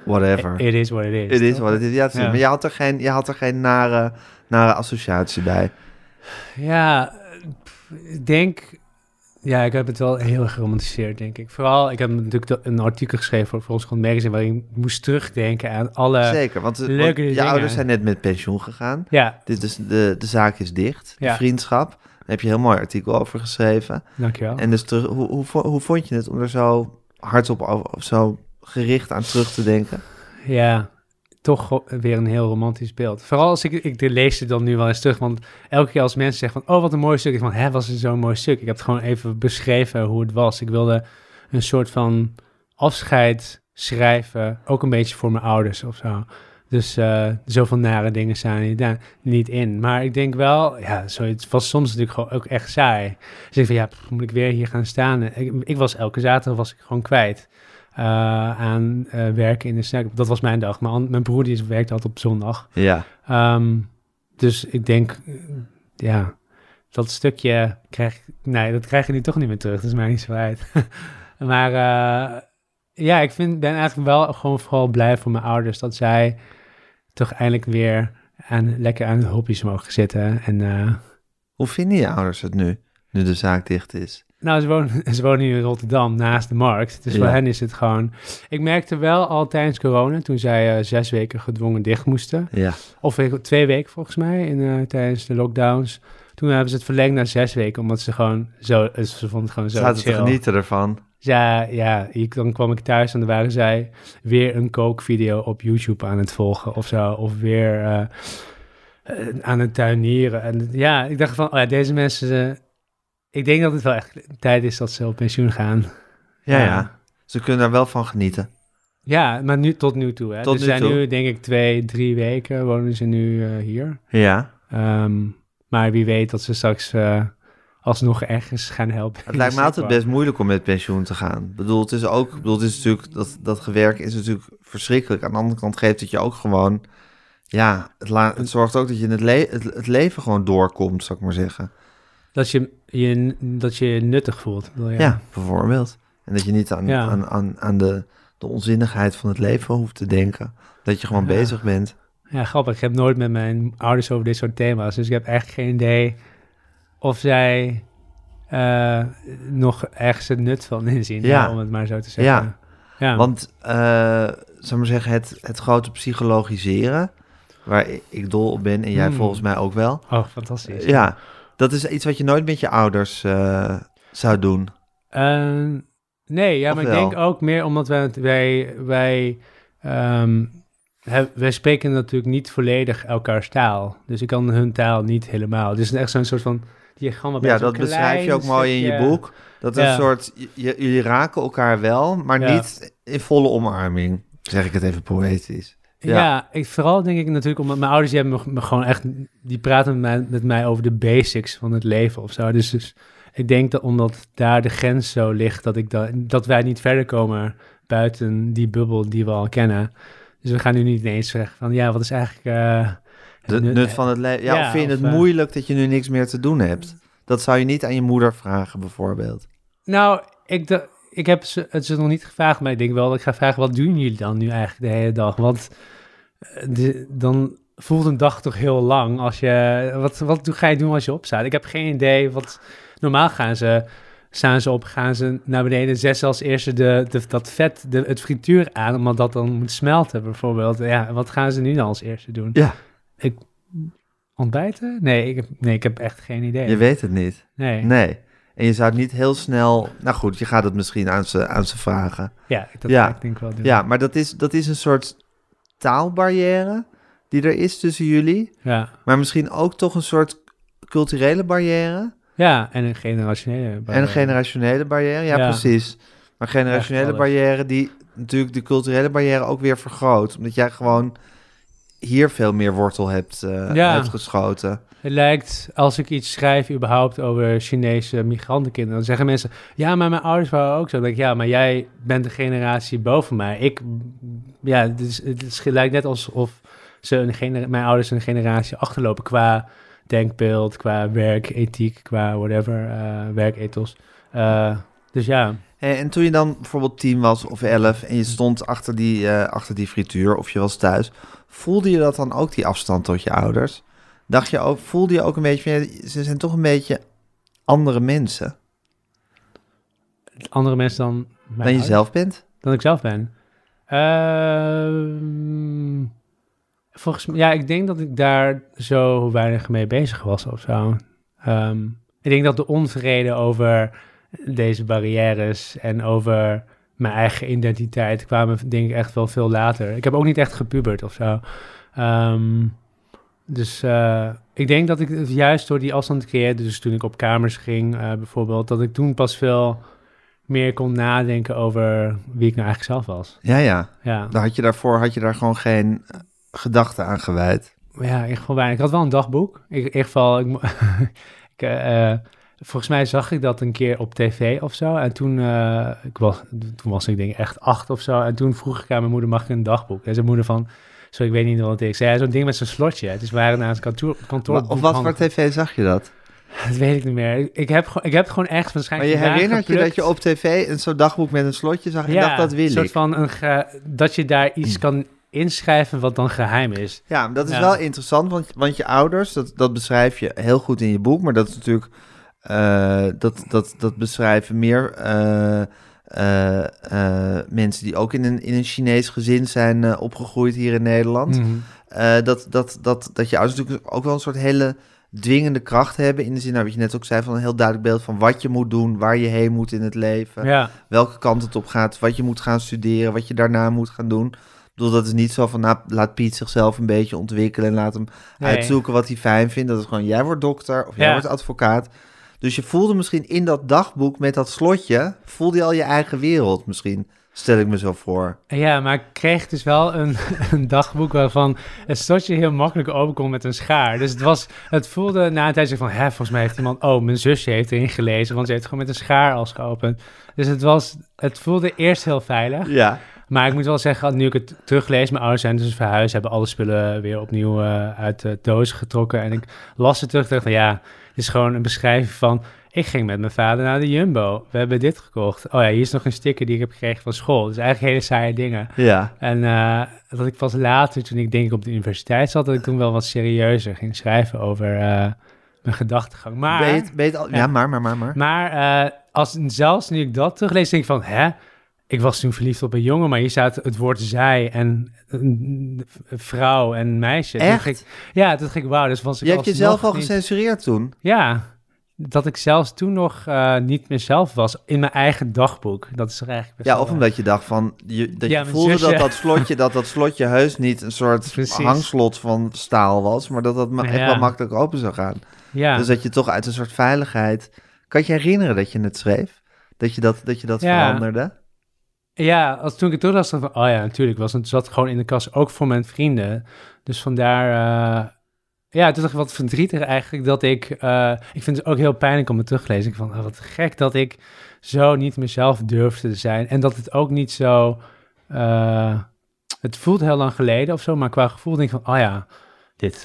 Whatever. it is what it is. Het is toch? wat het is. Ja, het is- Ja. Maar je had er geen, je had er geen nare, nare associatie bij. Ja, ik denk... Ja, ik heb het wel heel erg geromantiseerd, denk ik. Vooral, ik heb natuurlijk een artikel geschreven voor, voor ons Grond Magazine... waarin ik moest terugdenken aan alle... Zeker, want, want leuke je dingen. ouders zijn net met pensioen gegaan. Ja, Dit is, de, de zaak is dicht, de Ja. vriendschap. Daar heb je een heel mooi artikel over geschreven. dankjewel. En dus terug, hoe, hoe, hoe vond je het om er zo hardop over, of zo gericht aan terug te denken? Ja, toch weer een heel romantisch beeld. Vooral als ik, ik lees het dan nu wel eens terug, want elke keer als mensen zeggen van, oh, wat een mooi stuk. Ik van, hè, was het zo'n mooi stuk? Ik heb het gewoon even beschreven hoe het was. Ik wilde een soort van afscheid schrijven, ook een beetje voor mijn ouders of zo. Dus eh, zoveel nare dingen er niet, niet in. Maar ik denk wel, ja, zoiets was soms natuurlijk gewoon ook echt saai. Dus ik van, ja, moet ik weer hier gaan staan? Ik, ik was elke zaterdag was ik gewoon kwijt aan eh, werken in de snack. Dat was mijn dag. Mijn, mijn broer die werkte altijd op zondag. Ja, Ehm, dus ik denk, eh, ja, dat stukje krijg nee, dat krijg je nu toch niet meer terug. Dat is mij niet zo uit. maar eh, ja, ik vind, ben eigenlijk wel gewoon vooral blij voor mijn ouders dat zij toch eindelijk weer aan, lekker aan hun hobby's mogen zitten. En eh, hoe vinden je ouders het nu, nu de zaak dicht is? Nou, ze wonen, ze wonen nu in Rotterdam, naast de markt. Dus voor hen is het gewoon... Ik merkte wel al tijdens corona, toen zij eh, zes weken gedwongen dicht moesten... Ja, of twee weken volgens mij, in, eh, tijdens de lockdowns... Toen hebben ze het verlengd naar zes weken, omdat ze gewoon zo... eh, Ze vonden het gewoon zo zaten te chill. genieten ervan. Ja, ja ik, dan kwam ik thuis en dan waren zij weer een kookvideo op YouTube aan het volgen of zo. Of weer aan het tuinieren. En ja, ik dacht van, oh ja, deze mensen... eh, ik denk dat het wel echt tijd is dat ze op pensioen gaan. Ja, Ja. ja. Ze kunnen daar wel van genieten. Ja, maar nu tot nu toe. Hè. Tot dus nu zijn toe. nu, denk ik, twee, drie weken wonen ze nu eh, hier. Ja, Ehm, maar wie weet dat ze straks eh, alsnog ergens gaan helpen. het lijkt me altijd best moeilijk om met pensioen te gaan. Ik bedoel, het is ook, bedoel, het is natuurlijk, dat, dat gewerk is natuurlijk verschrikkelijk. Aan de andere kant geeft het je ook gewoon, ja, het, la- het zorgt ook dat je het, le- het, het leven gewoon doorkomt, zou ik maar zeggen. Dat je je, dat je je nuttig voelt. je? Ja, bijvoorbeeld. En dat je niet aan, Ja. aan, aan, aan de, de onzinnigheid van het leven hoeft te denken. Dat je gewoon Ja. bezig bent. Ja, grappig. Ik heb nooit met mijn ouders over dit soort thema's. Dus ik heb echt geen idee of zij eh, nog ergens het nut van inzien. Ja. Ja. Om het maar zo te zeggen. Ja. Ja. Want, eh zou maar zeggen, het, het grote psychologiseren, waar ik, ik dol op ben en jij Hmm. volgens mij ook wel. Oh, fantastisch. Ja, dat is iets wat je nooit met je ouders eh, zou doen. Eh, nee, ja, Of maar ik denk ook meer omdat wij, wij, wij ehm, wij spreken natuurlijk niet volledig elkaars taal. Dus ik kan hun taal niet helemaal. Dus het is echt zo'n soort van diagram. Ja, dat beschrijf je ook mooi in je boek. Dat Ja. een soort, jullie raken elkaar wel, maar Ja. niet in volle omarming. Zeg ik het even poëtisch. Ja, Ja. ik, vooral denk ik natuurlijk omdat mijn ouders die hebben me, gewoon echt, die praten met mij, met mij over de basics van het leven of zo. Dus, dus ik denk dat omdat daar de grens zo ligt, dat, ik da, dat wij niet verder komen buiten die bubbel die we al kennen. Dus we gaan nu niet ineens zeggen van ja, wat is eigenlijk... eh, De nut van het leven. Ja, Ja, of vind je het eh, moeilijk dat je nu niks meer te doen hebt? Dat zou je niet aan je moeder vragen, bijvoorbeeld. Nou, ik, ik heb ze, het ze nog niet gevraagd, maar ik denk wel dat ik ga vragen, wat doen jullie dan nu eigenlijk de hele dag? Want eh, de- dan voelt een dag toch heel lang als je, wat, wat doe- ga je doen als je opstaat? Ik heb geen idee, wat, normaal gaan ze, staan ze op, gaan ze naar beneden, zetten als eerste de, de, dat vet, de, het frituur aan, omdat dat dan moet smelten bijvoorbeeld. Ja, wat gaan ze nu dan als eerste doen? Ja. Ik, ontbijten? Nee, ik heb, nee, ik heb echt geen idee. Je weet het niet. nee. Nee. En je zou het niet heel snel... Nou goed, je gaat het misschien aan ze, aan ze vragen. Ja, dat Ja. ik denk ik wel doen. Ja, maar dat is, dat is een soort taalbarrière die er is tussen jullie. Ja. Maar misschien ook toch een soort culturele barrière. Ja, en een generationele. En een generationele barrière, ja, Ja. precies. Maar generationele barrière die natuurlijk de culturele barrière ook weer vergroot. Omdat jij gewoon hier veel meer wortel hebt, eh, Ja. hebt geschoten. Het lijkt, als ik iets schrijf überhaupt over Chinese migrantenkinderen, dan zeggen mensen, ja, maar mijn ouders waren ook zo. Dan denk ik, ja, maar jij bent de generatie boven mij. Ik, ja, het, is, het lijkt net alsof ze een mijn ouders een generatie achterlopen qua denkbeeld, qua werkethiek, qua whatever, eh werkethos. Eh, dus ja, Hey, en toen je dan bijvoorbeeld tien was of elf en je stond achter die, eh, achter die frituur of je was thuis, voelde je dat dan ook die afstand tot je ouders? Dacht je ook, voelde je ook een beetje, ze zijn toch een beetje andere mensen andere mensen dan dan je zelf bent? dan ik zelf ben. Ehm, volgens mij, ja, ik denk dat ik daar zo weinig mee bezig was of zo. Ehm, ik denk dat de onvrede over deze barrières en over mijn eigen identiteit kwamen, denk ik, echt wel veel later. Ik heb ook niet echt gepubert of zo. Ehm, dus eh, ik denk dat ik het juist door die afstand creëerde, dus toen ik op kamers ging eh, bijvoorbeeld, dat ik toen pas veel meer kon nadenken over wie ik nou eigenlijk zelf was. Ja, ja. Ja, Dan had je daarvoor had je daar gewoon geen eh, gedachten aan gewijd. ja in ieder geval weinig. Ik had wel een dagboek. Ik, in ieder geval, ik, ik, volgens mij zag ik dat een keer op tv of zo. En toen, ik was, toen was ik denk echt acht of zo. En toen vroeg ik aan mijn moeder, mag ik een dagboek? En zijn moeder van, zo ik weet niet wat is. Ja, zo'n ding met zo'n slotje. Het is waren naar het kantoor, kantoor Wa- Op wat voor tv zag je dat? Dat weet ik niet meer. Ik, ik heb, gewoon- ik heb het gewoon echt Maar waarschijnlijk je vandaan herinnert je dat je op tv een zo'n dagboek met een slotje zag en dacht, dat wil een soort ik. van een dat je daar iets kan inschrijven wat dan geheim is. Ja, maar dat is Ja. wel interessant, want, want je ouders, dat, dat beschrijf je heel goed in je boek, maar dat is natuurlijk, eh, dat, dat, dat beschrijven meer eh, eh, eh, mensen die ook in een, in een Chinees gezin zijn eh, opgegroeid hier in Nederland. Mhm. Dat, dat, dat, dat je ouders natuurlijk ook wel een soort hele dwingende kracht hebben, in de zin, nou, wat je net ook zei, van een heel duidelijk beeld van wat je moet doen, waar je heen moet in het leven Ja, welke kant het op gaat, wat je moet gaan studeren, wat je daarna moet gaan doen. Ik bedoel, dat is niet zo van, nou, laat Piet zichzelf een beetje ontwikkelen en laat hem Nee. uitzoeken wat hij fijn vindt. Dat is gewoon, jij wordt dokter of jij Ja. wordt advocaat. Dus je voelde misschien in dat dagboek met dat slotje, voelde je al je eigen wereld misschien, stel ik me zo voor. ja, maar ik kreeg dus wel een, een dagboek waarvan het slotje heel makkelijk open kon met een schaar. Dus het, was, het voelde na een tijd zo van, hè, volgens mij heeft iemand, oh, mijn zusje heeft erin gelezen, want ze heeft gewoon met een schaar als geopend. Dus het was, het voelde eerst heel veilig. Ja, Maar ik moet wel zeggen, nu ik het teruglees, mijn ouders zijn dus verhuisd, hebben alle spullen weer opnieuw eh, uit de doos getrokken. En ik las het terug en dacht van ja, het is gewoon een beschrijving van, ik ging met mijn vader naar de Jumbo. We hebben dit gekocht. Oh ja, hier is nog een sticker die ik heb gekregen van school. Dus eigenlijk hele saaie dingen. ja. En eh, dat ik pas later, toen ik denk ik op de universiteit zat, dat ik toen wel wat serieuzer ging schrijven over eh, mijn gedachtegang. Maar... Je het al- ja. Ja. maar, maar, maar, maar. Maar eh, als, zelfs nu ik dat teruglees, denk ik van, hè? Ik was toen verliefd op een jongen, maar hier staat het woord zij en vrouw en meisje. Echt? ik- ja, toen dacht ik, wauw, dus was ik Je hebt jezelf al niet- gecensureerd toen. Ja, dat ik zelfs toen nog eh, niet mezelf was in mijn eigen dagboek. Dat is er eigenlijk best Ja, of omdat je dacht van, je, dat Ja, je voelde zusje. dat dat slotje, dat dat slotje heus niet een soort Precies. hangslot van staal was, maar dat dat ma- echt wel makkelijk open zou gaan. Ja, Dus dat je toch uit een soort veiligheid... Kan je je herinneren dat je het schreef? Dat je dat, dat, je dat Ja. veranderde? Ja als, toen ik het toen dacht ik van, oh ja, natuurlijk. Was, het zat gewoon in de kast, ook voor mijn vrienden. Dus vandaar, eh, ja, het is toch wat verdrietig eigenlijk dat ik, eh, ik vind het ook heel pijnlijk om het terug te lezen. Ik van, oh, wat gek dat ik zo niet mezelf durfde te zijn. En dat het ook niet zo, eh, het voelt heel lang geleden of zo, maar qua gevoel denk ik van, oh ja, dit,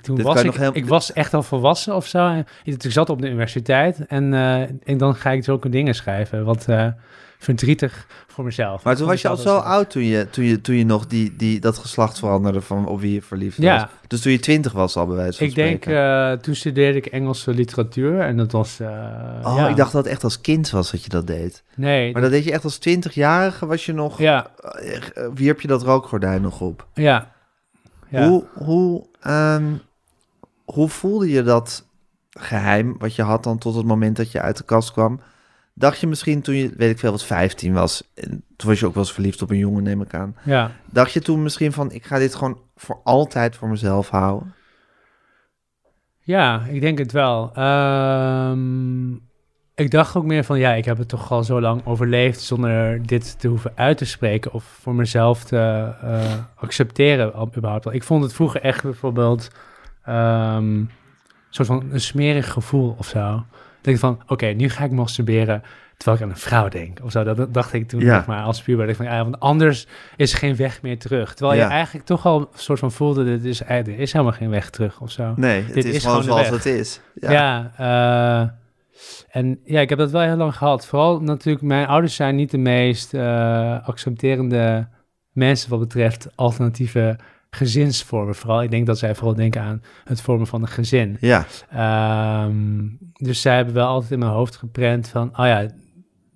toen Dit was ik, heel- ik was echt al volwassen of zo. En ik ik zat op de universiteit en, en dan ga ik zulke dingen schrijven, wat verdrietig voor mezelf. Maar toen was je al zo oud toen je, toen je, toen je nog die, die, dat geslacht veranderde van op wie je verliefd was. Ja. Dus toen je twintig was al bij wijze van Ik denk, eh, toen studeerde ik Engelse literatuur en dat was... eh, oh, ja. ik dacht dat het echt als kind was dat je dat deed. Nee, Maar dat deed je echt als twintigjarige, was je nog... ja, eh, wierp je dat rookgordijn nog op? ja. ja. Hoe, hoe, ehm, hoe voelde je dat geheim wat je had dan tot het moment dat je uit de kast kwam? Dacht je misschien toen je, weet ik veel, wat 15 was, en toen was je ook wel eens verliefd op een jongen, neem ik aan. ja. Dacht je toen misschien van, ik ga dit gewoon voor altijd voor mezelf houden? Ja, ik denk het wel. Ehm, ik dacht ook meer van, ja, ik heb het toch al zo lang overleefd zonder dit te hoeven uit te spreken of voor mezelf te eh, accepteren überhaupt. Ik vond het vroeger echt bijvoorbeeld ehm, een soort van een smerig gevoel of zo. Ik van, oké, nu ga ik masturberen terwijl ik aan een vrouw denk of zo. Dat, dacht ik toen Ja. nog maar als puber. Ik van, ja, want anders is er geen weg meer terug. Terwijl Ja. je eigenlijk toch al een soort van voelde, dit is, er is helemaal geen weg terug of zo. Nee, het Dit is, is gewoon zoals het is. Ja, Ja. eh, en ja, ik heb dat wel heel lang gehad. Vooral natuurlijk, mijn ouders zijn niet de meest eh, accepterende mensen wat betreft alternatieve gezinsvormen. Vooral, ik denk dat zij vooral denken aan het vormen van een gezin. ja. Ehm, dus zij hebben wel altijd in mijn hoofd geprent van, oh ja,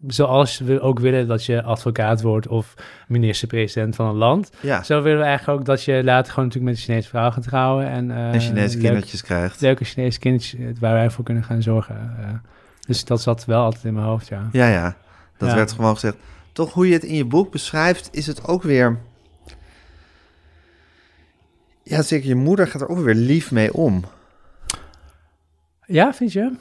zoals we ook willen dat je advocaat wordt of minister-president van een land. ja. Zo willen we eigenlijk ook dat je later gewoon natuurlijk met een Chinese vrouw gaat trouwen. En, En Chinese leuk- kindertjes krijgt. leuke Chinese kindertjes eh, waar wij voor kunnen gaan zorgen. eh. dus dat zat wel altijd in mijn hoofd, ja. Ja, ja. Dat Ja. werd gewoon gezegd. Toch hoe je het in je boek beschrijft, is het ook weer... Ja, zeker. Je moeder gaat er ook weer lief mee om. Ja, vind je?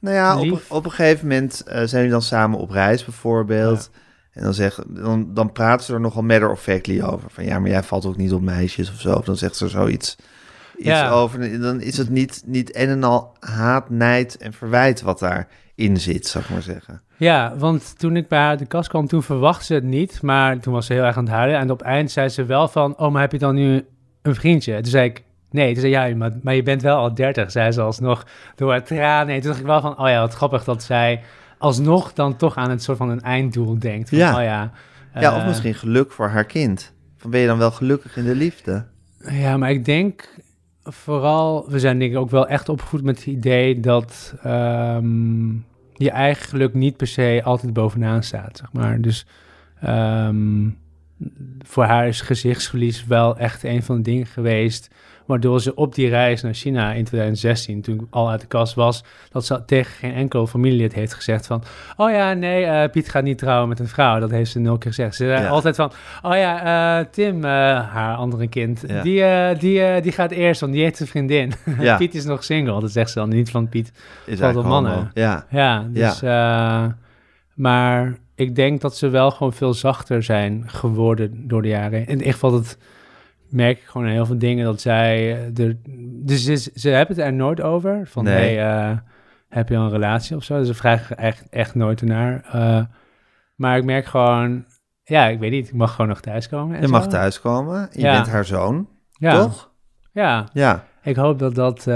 Nou ja, op, op een gegeven moment eh, zijn jullie dan samen op reis bijvoorbeeld. En dan, zeg, dan, dan praten ze er nogal matter of factly over. Van ja, maar jij valt ook niet op meisjes of zo. Of dan zegt ze zoiets iets Ja. over. Dan is het niet, niet een en al haat, nijd en verwijt wat daarin zit, zou ik maar zeggen. Ja, want toen ik bij haar de kast kwam, toen verwachtte ze het niet. Maar toen was ze heel erg aan het huilen. En op eind zei ze wel van, oh, maar heb je dan nu een vriendje? Toen zei ik, nee. Toen zei ja, maar, maar je bent wel al dertig, zei ze alsnog door haar tranen. Nee, toen dacht ik wel van, oh ja, wat grappig dat zij alsnog dan toch aan het soort van een einddoel denkt. Van, Ja. Oh ja, Ja, of eh, misschien geluk voor haar kind. Van ben je dan wel gelukkig in de liefde? Ja, maar ik denk vooral, we zijn denk ik ook wel echt opgevoed met het idee dat ehm, je eigen geluk niet per se altijd bovenaan staat, zeg maar. Dus ehm, voor haar is gezichtsverlies wel echt een van de dingen geweest waardoor ze op die reis naar China in 2016, toen ik al uit de kast was, dat ze tegen geen enkel familielid heeft gezegd van, oh ja, nee, eh, Piet gaat niet trouwen met een vrouw. Dat heeft ze nul keer gezegd. Ze zei Ja. altijd van, oh ja, eh, Tim, eh, haar andere kind, Ja. die, die, die gaat eerst, want die heeft een vriendin. Ja. Piet is nog single. Dat zegt ze dan niet van Piet. Is Valt op mannen. homo. Ja, Ja, dus, maar ik denk dat ze wel gewoon veel zachter zijn geworden door de jaren. In ieder geval, dat merk ik gewoon heel veel dingen dat zij eh, er. Dus ze, ze hebben het er nooit over. Van Nee. hey, eh, heb je al een relatie of zo? Dus ze vragen echt, echt nooit ernaar. Eh, maar ik merk gewoon, ja, ik weet niet, ik mag gewoon nog thuiskomen. en je zo. mag thuiskomen. Je Ja. bent haar zoon, Ja, toch? ja. Ja. Ik hoop dat dat.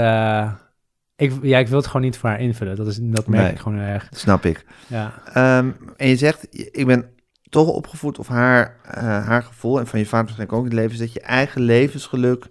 Ik, ja, ik wil het gewoon niet voor haar invullen. Dat, is, dat merk Nee. ik gewoon heel erg. Snap ik. Ja. Ehm, en je zegt, ik ben toch opgevoed of haar, eh, haar gevoel en van je vader waarschijnlijk ook in het leven, is dat je eigen levensgeluk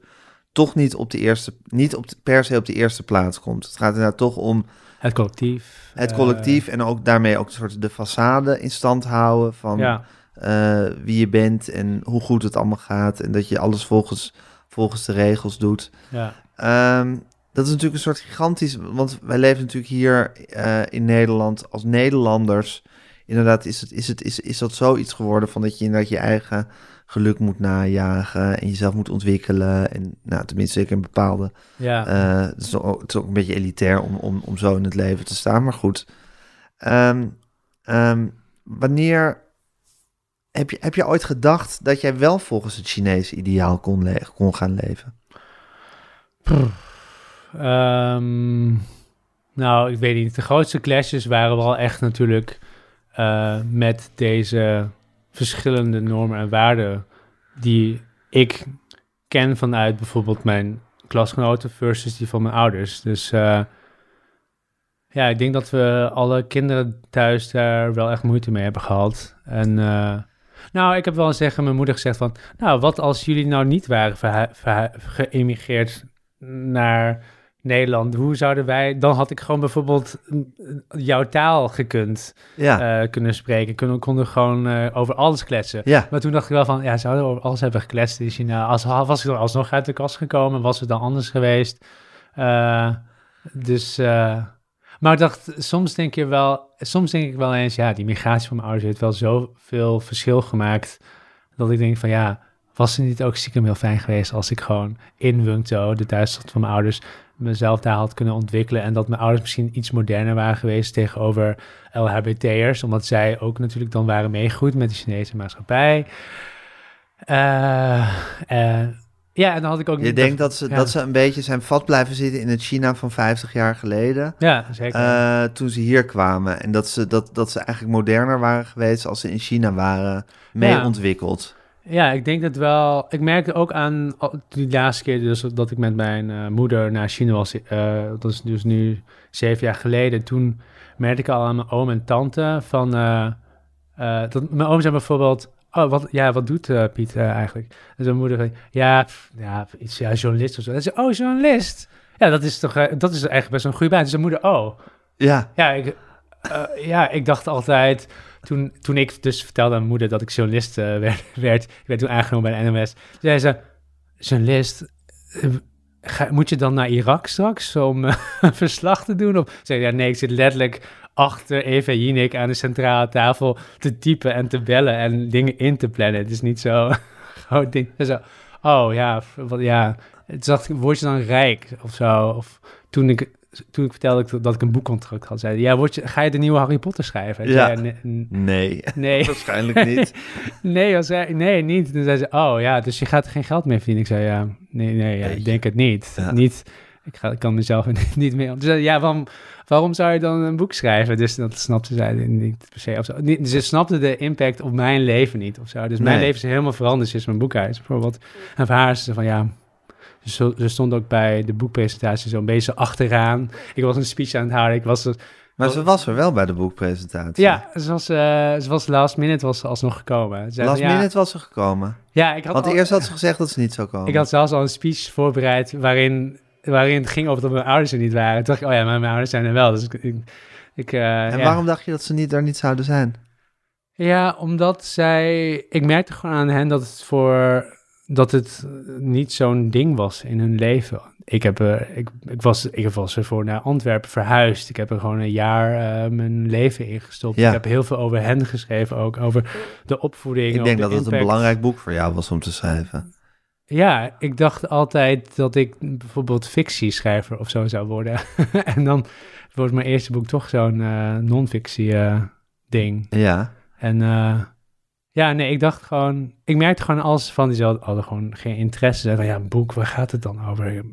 toch niet op de eerste, niet op de, per se op de eerste plaats komt. Het gaat inderdaad toch om Het collectief. het eh, collectief en ook daarmee ook een soort de façade in stand houden van ja, eh, wie je bent en hoe goed het allemaal gaat en dat je alles volgens, volgens de regels doet. ja. Ehm, dat is natuurlijk een soort gigantisch... Want wij leven natuurlijk hier eh, in Nederland als Nederlanders. Inderdaad, is, het, is, het, is, is dat zoiets geworden van dat je inderdaad je eigen geluk moet najagen en jezelf moet ontwikkelen. En nou, tenminste, ik een bepaalde. Ja. eh, het, is ook, het is ook een beetje elitair om, om, om zo in het leven te staan. Maar goed. Ehm, ehm, wanneer heb je, heb je ooit gedacht dat jij wel volgens het Chinese ideaal kon, kon gaan leven? Ehm, nou, ik weet niet. De grootste clashes waren wel echt natuurlijk eh, met deze verschillende normen en waarden die ik ken vanuit bijvoorbeeld mijn klasgenoten versus die van mijn ouders. Dus eh, ja, ik denk dat we alle kinderen thuis daar wel echt moeite mee hebben gehad. En eh, nou, ik heb wel eens tegen mijn moeder gezegd van, nou, wat als jullie nou niet waren geëmigreerd naar Nederland, hoe zouden wij, dan had ik gewoon bijvoorbeeld jouw taal gekund, Ja, eh, kunnen spreken, kunnen, konden gewoon eh, over alles kletsen. ja. Maar toen dacht ik wel van, ja, zouden we over alles hebben gekletst in China? Als, was ik dan alsnog uit de kast gekomen? Was het dan anders geweest? Eh, dus, maar ik dacht, soms denk je wel, soms denk ik wel eens, ja, die migratie van mijn ouders heeft wel zoveel verschil gemaakt, dat ik denk van, ja, was het niet ook stiekem heel fijn geweest als ik gewoon in Wungto, de thuisstad van mijn ouders, mezelf daar had kunnen ontwikkelen en dat mijn ouders misschien iets moderner waren geweest tegenover LHBT'ers, omdat zij ook natuurlijk dan waren meegegroeid met de Chinese maatschappij. Eh, eh, ja, en dan had ik ook Je denkt dat ze, ja. dat ze een beetje zijn vat blijven zitten in het China van 50 jaar geleden. Ja, zeker. eh, toen ze hier kwamen. En dat ze, dat, dat ze eigenlijk moderner waren geweest als ze in China waren mee Ja. ontwikkeld. Ja, ik denk dat wel. Ik merkte ook aan die laatste keer dus dat ik met mijn eh, moeder naar China was. eh, dat is dus nu zeven jaar geleden. Toen merkte ik al aan mijn oom en tante van. eh, dat, mijn oom zei bijvoorbeeld. Oh, wat, ja, wat doet Piet eigenlijk? En zijn moeder zei, ja, pff, ja, iets, ja, journalist of zo. En zei, oh, journalist. Ja, dat is toch, dat is eigenlijk best een goede baan. Dus zijn moeder, oh, Ja, ja, ik, ja, ik dacht altijd, toen, toen ik dus vertelde aan mijn moeder dat ik journalist eh, werd, werd, ik werd toen aangenomen bij de NOS, zei ze, journalist, eh, moet je dan naar Irak straks om eh, verslag te doen? Of zei ja, nee, ik zit letterlijk achter Eva Jinek aan de centrale tafel te typen en te bellen en dingen in te plannen. Het is niet zo groot ding. Zo, oh ja, wat, ja. Het ik, word je dan rijk of zo? Of toen ik, toen ik vertelde dat ik- dat ik een boekcontract had, zei hij, ja, word je, ga je de nieuwe Harry Potter schrijven? Ja. zei, nee, nee, waarschijnlijk niet. nee, was hij, nee, niet. Toen zei ze, oh ja, dus je gaat er geen geld mee verdienen. Ik zei, ja, nee, nee, ja, ik denk het niet. Ja. Niet, ik, ga, ik kan mezelf niet, niet mee... Toen zei ze, ja, waarom, waarom zou je dan een boek schrijven? Dus dat snapte zij niet per se. Of zo. Niet, ze snapte de impact op mijn leven niet of zo. Dus mijn Nee. leven is helemaal veranderd sinds mijn boek uit. Bijvoorbeeld, en voor haar is ze van, ja... Ze, ze stond ook bij de boekpresentatie zo'n beetje achteraan. Ik was een speech aan het houden. Ik was er, Maar ze was er wel bij de boekpresentatie. ja, ze was, eh, ze was last minute was ze alsnog gekomen. Ze Last ja, minute was ze gekomen. Ja, ik had Want al- eerst had ze gezegd dat ze niet zou komen. Ik had zelfs al een speech voorbereid waarin, waarin het ging over dat mijn ouders er niet waren. Toen dacht ik, oh ja, maar mijn ouders zijn er wel. Dus ik, ik, ik, eh, en ja. waarom dacht je dat ze niet, daar niet zouden zijn? Ja, omdat zij... Ik merkte gewoon aan hen dat het voor... Dat het niet zo'n ding was in hun leven. Ik heb, er, ik, ik, was, ik was ervoor naar Antwerpen verhuisd. Ik heb er gewoon een jaar eh, mijn leven in gestopt. Ja. Ik heb heel veel over hen geschreven, ook over de opvoeding. Ik denk de dat het een belangrijk boek voor jou was om te schrijven. Ja, ik dacht altijd dat ik bijvoorbeeld fictieschrijver of zo zou worden. en dan wordt mijn eerste boek toch zo'n eh, non-fictie eh, ding. Ja, En eh, ja, nee, ik dacht gewoon... Ik merkte gewoon als van die zo- hadden gewoon geen interesse. Zeiden van, ja, een boek, waar gaat het dan over?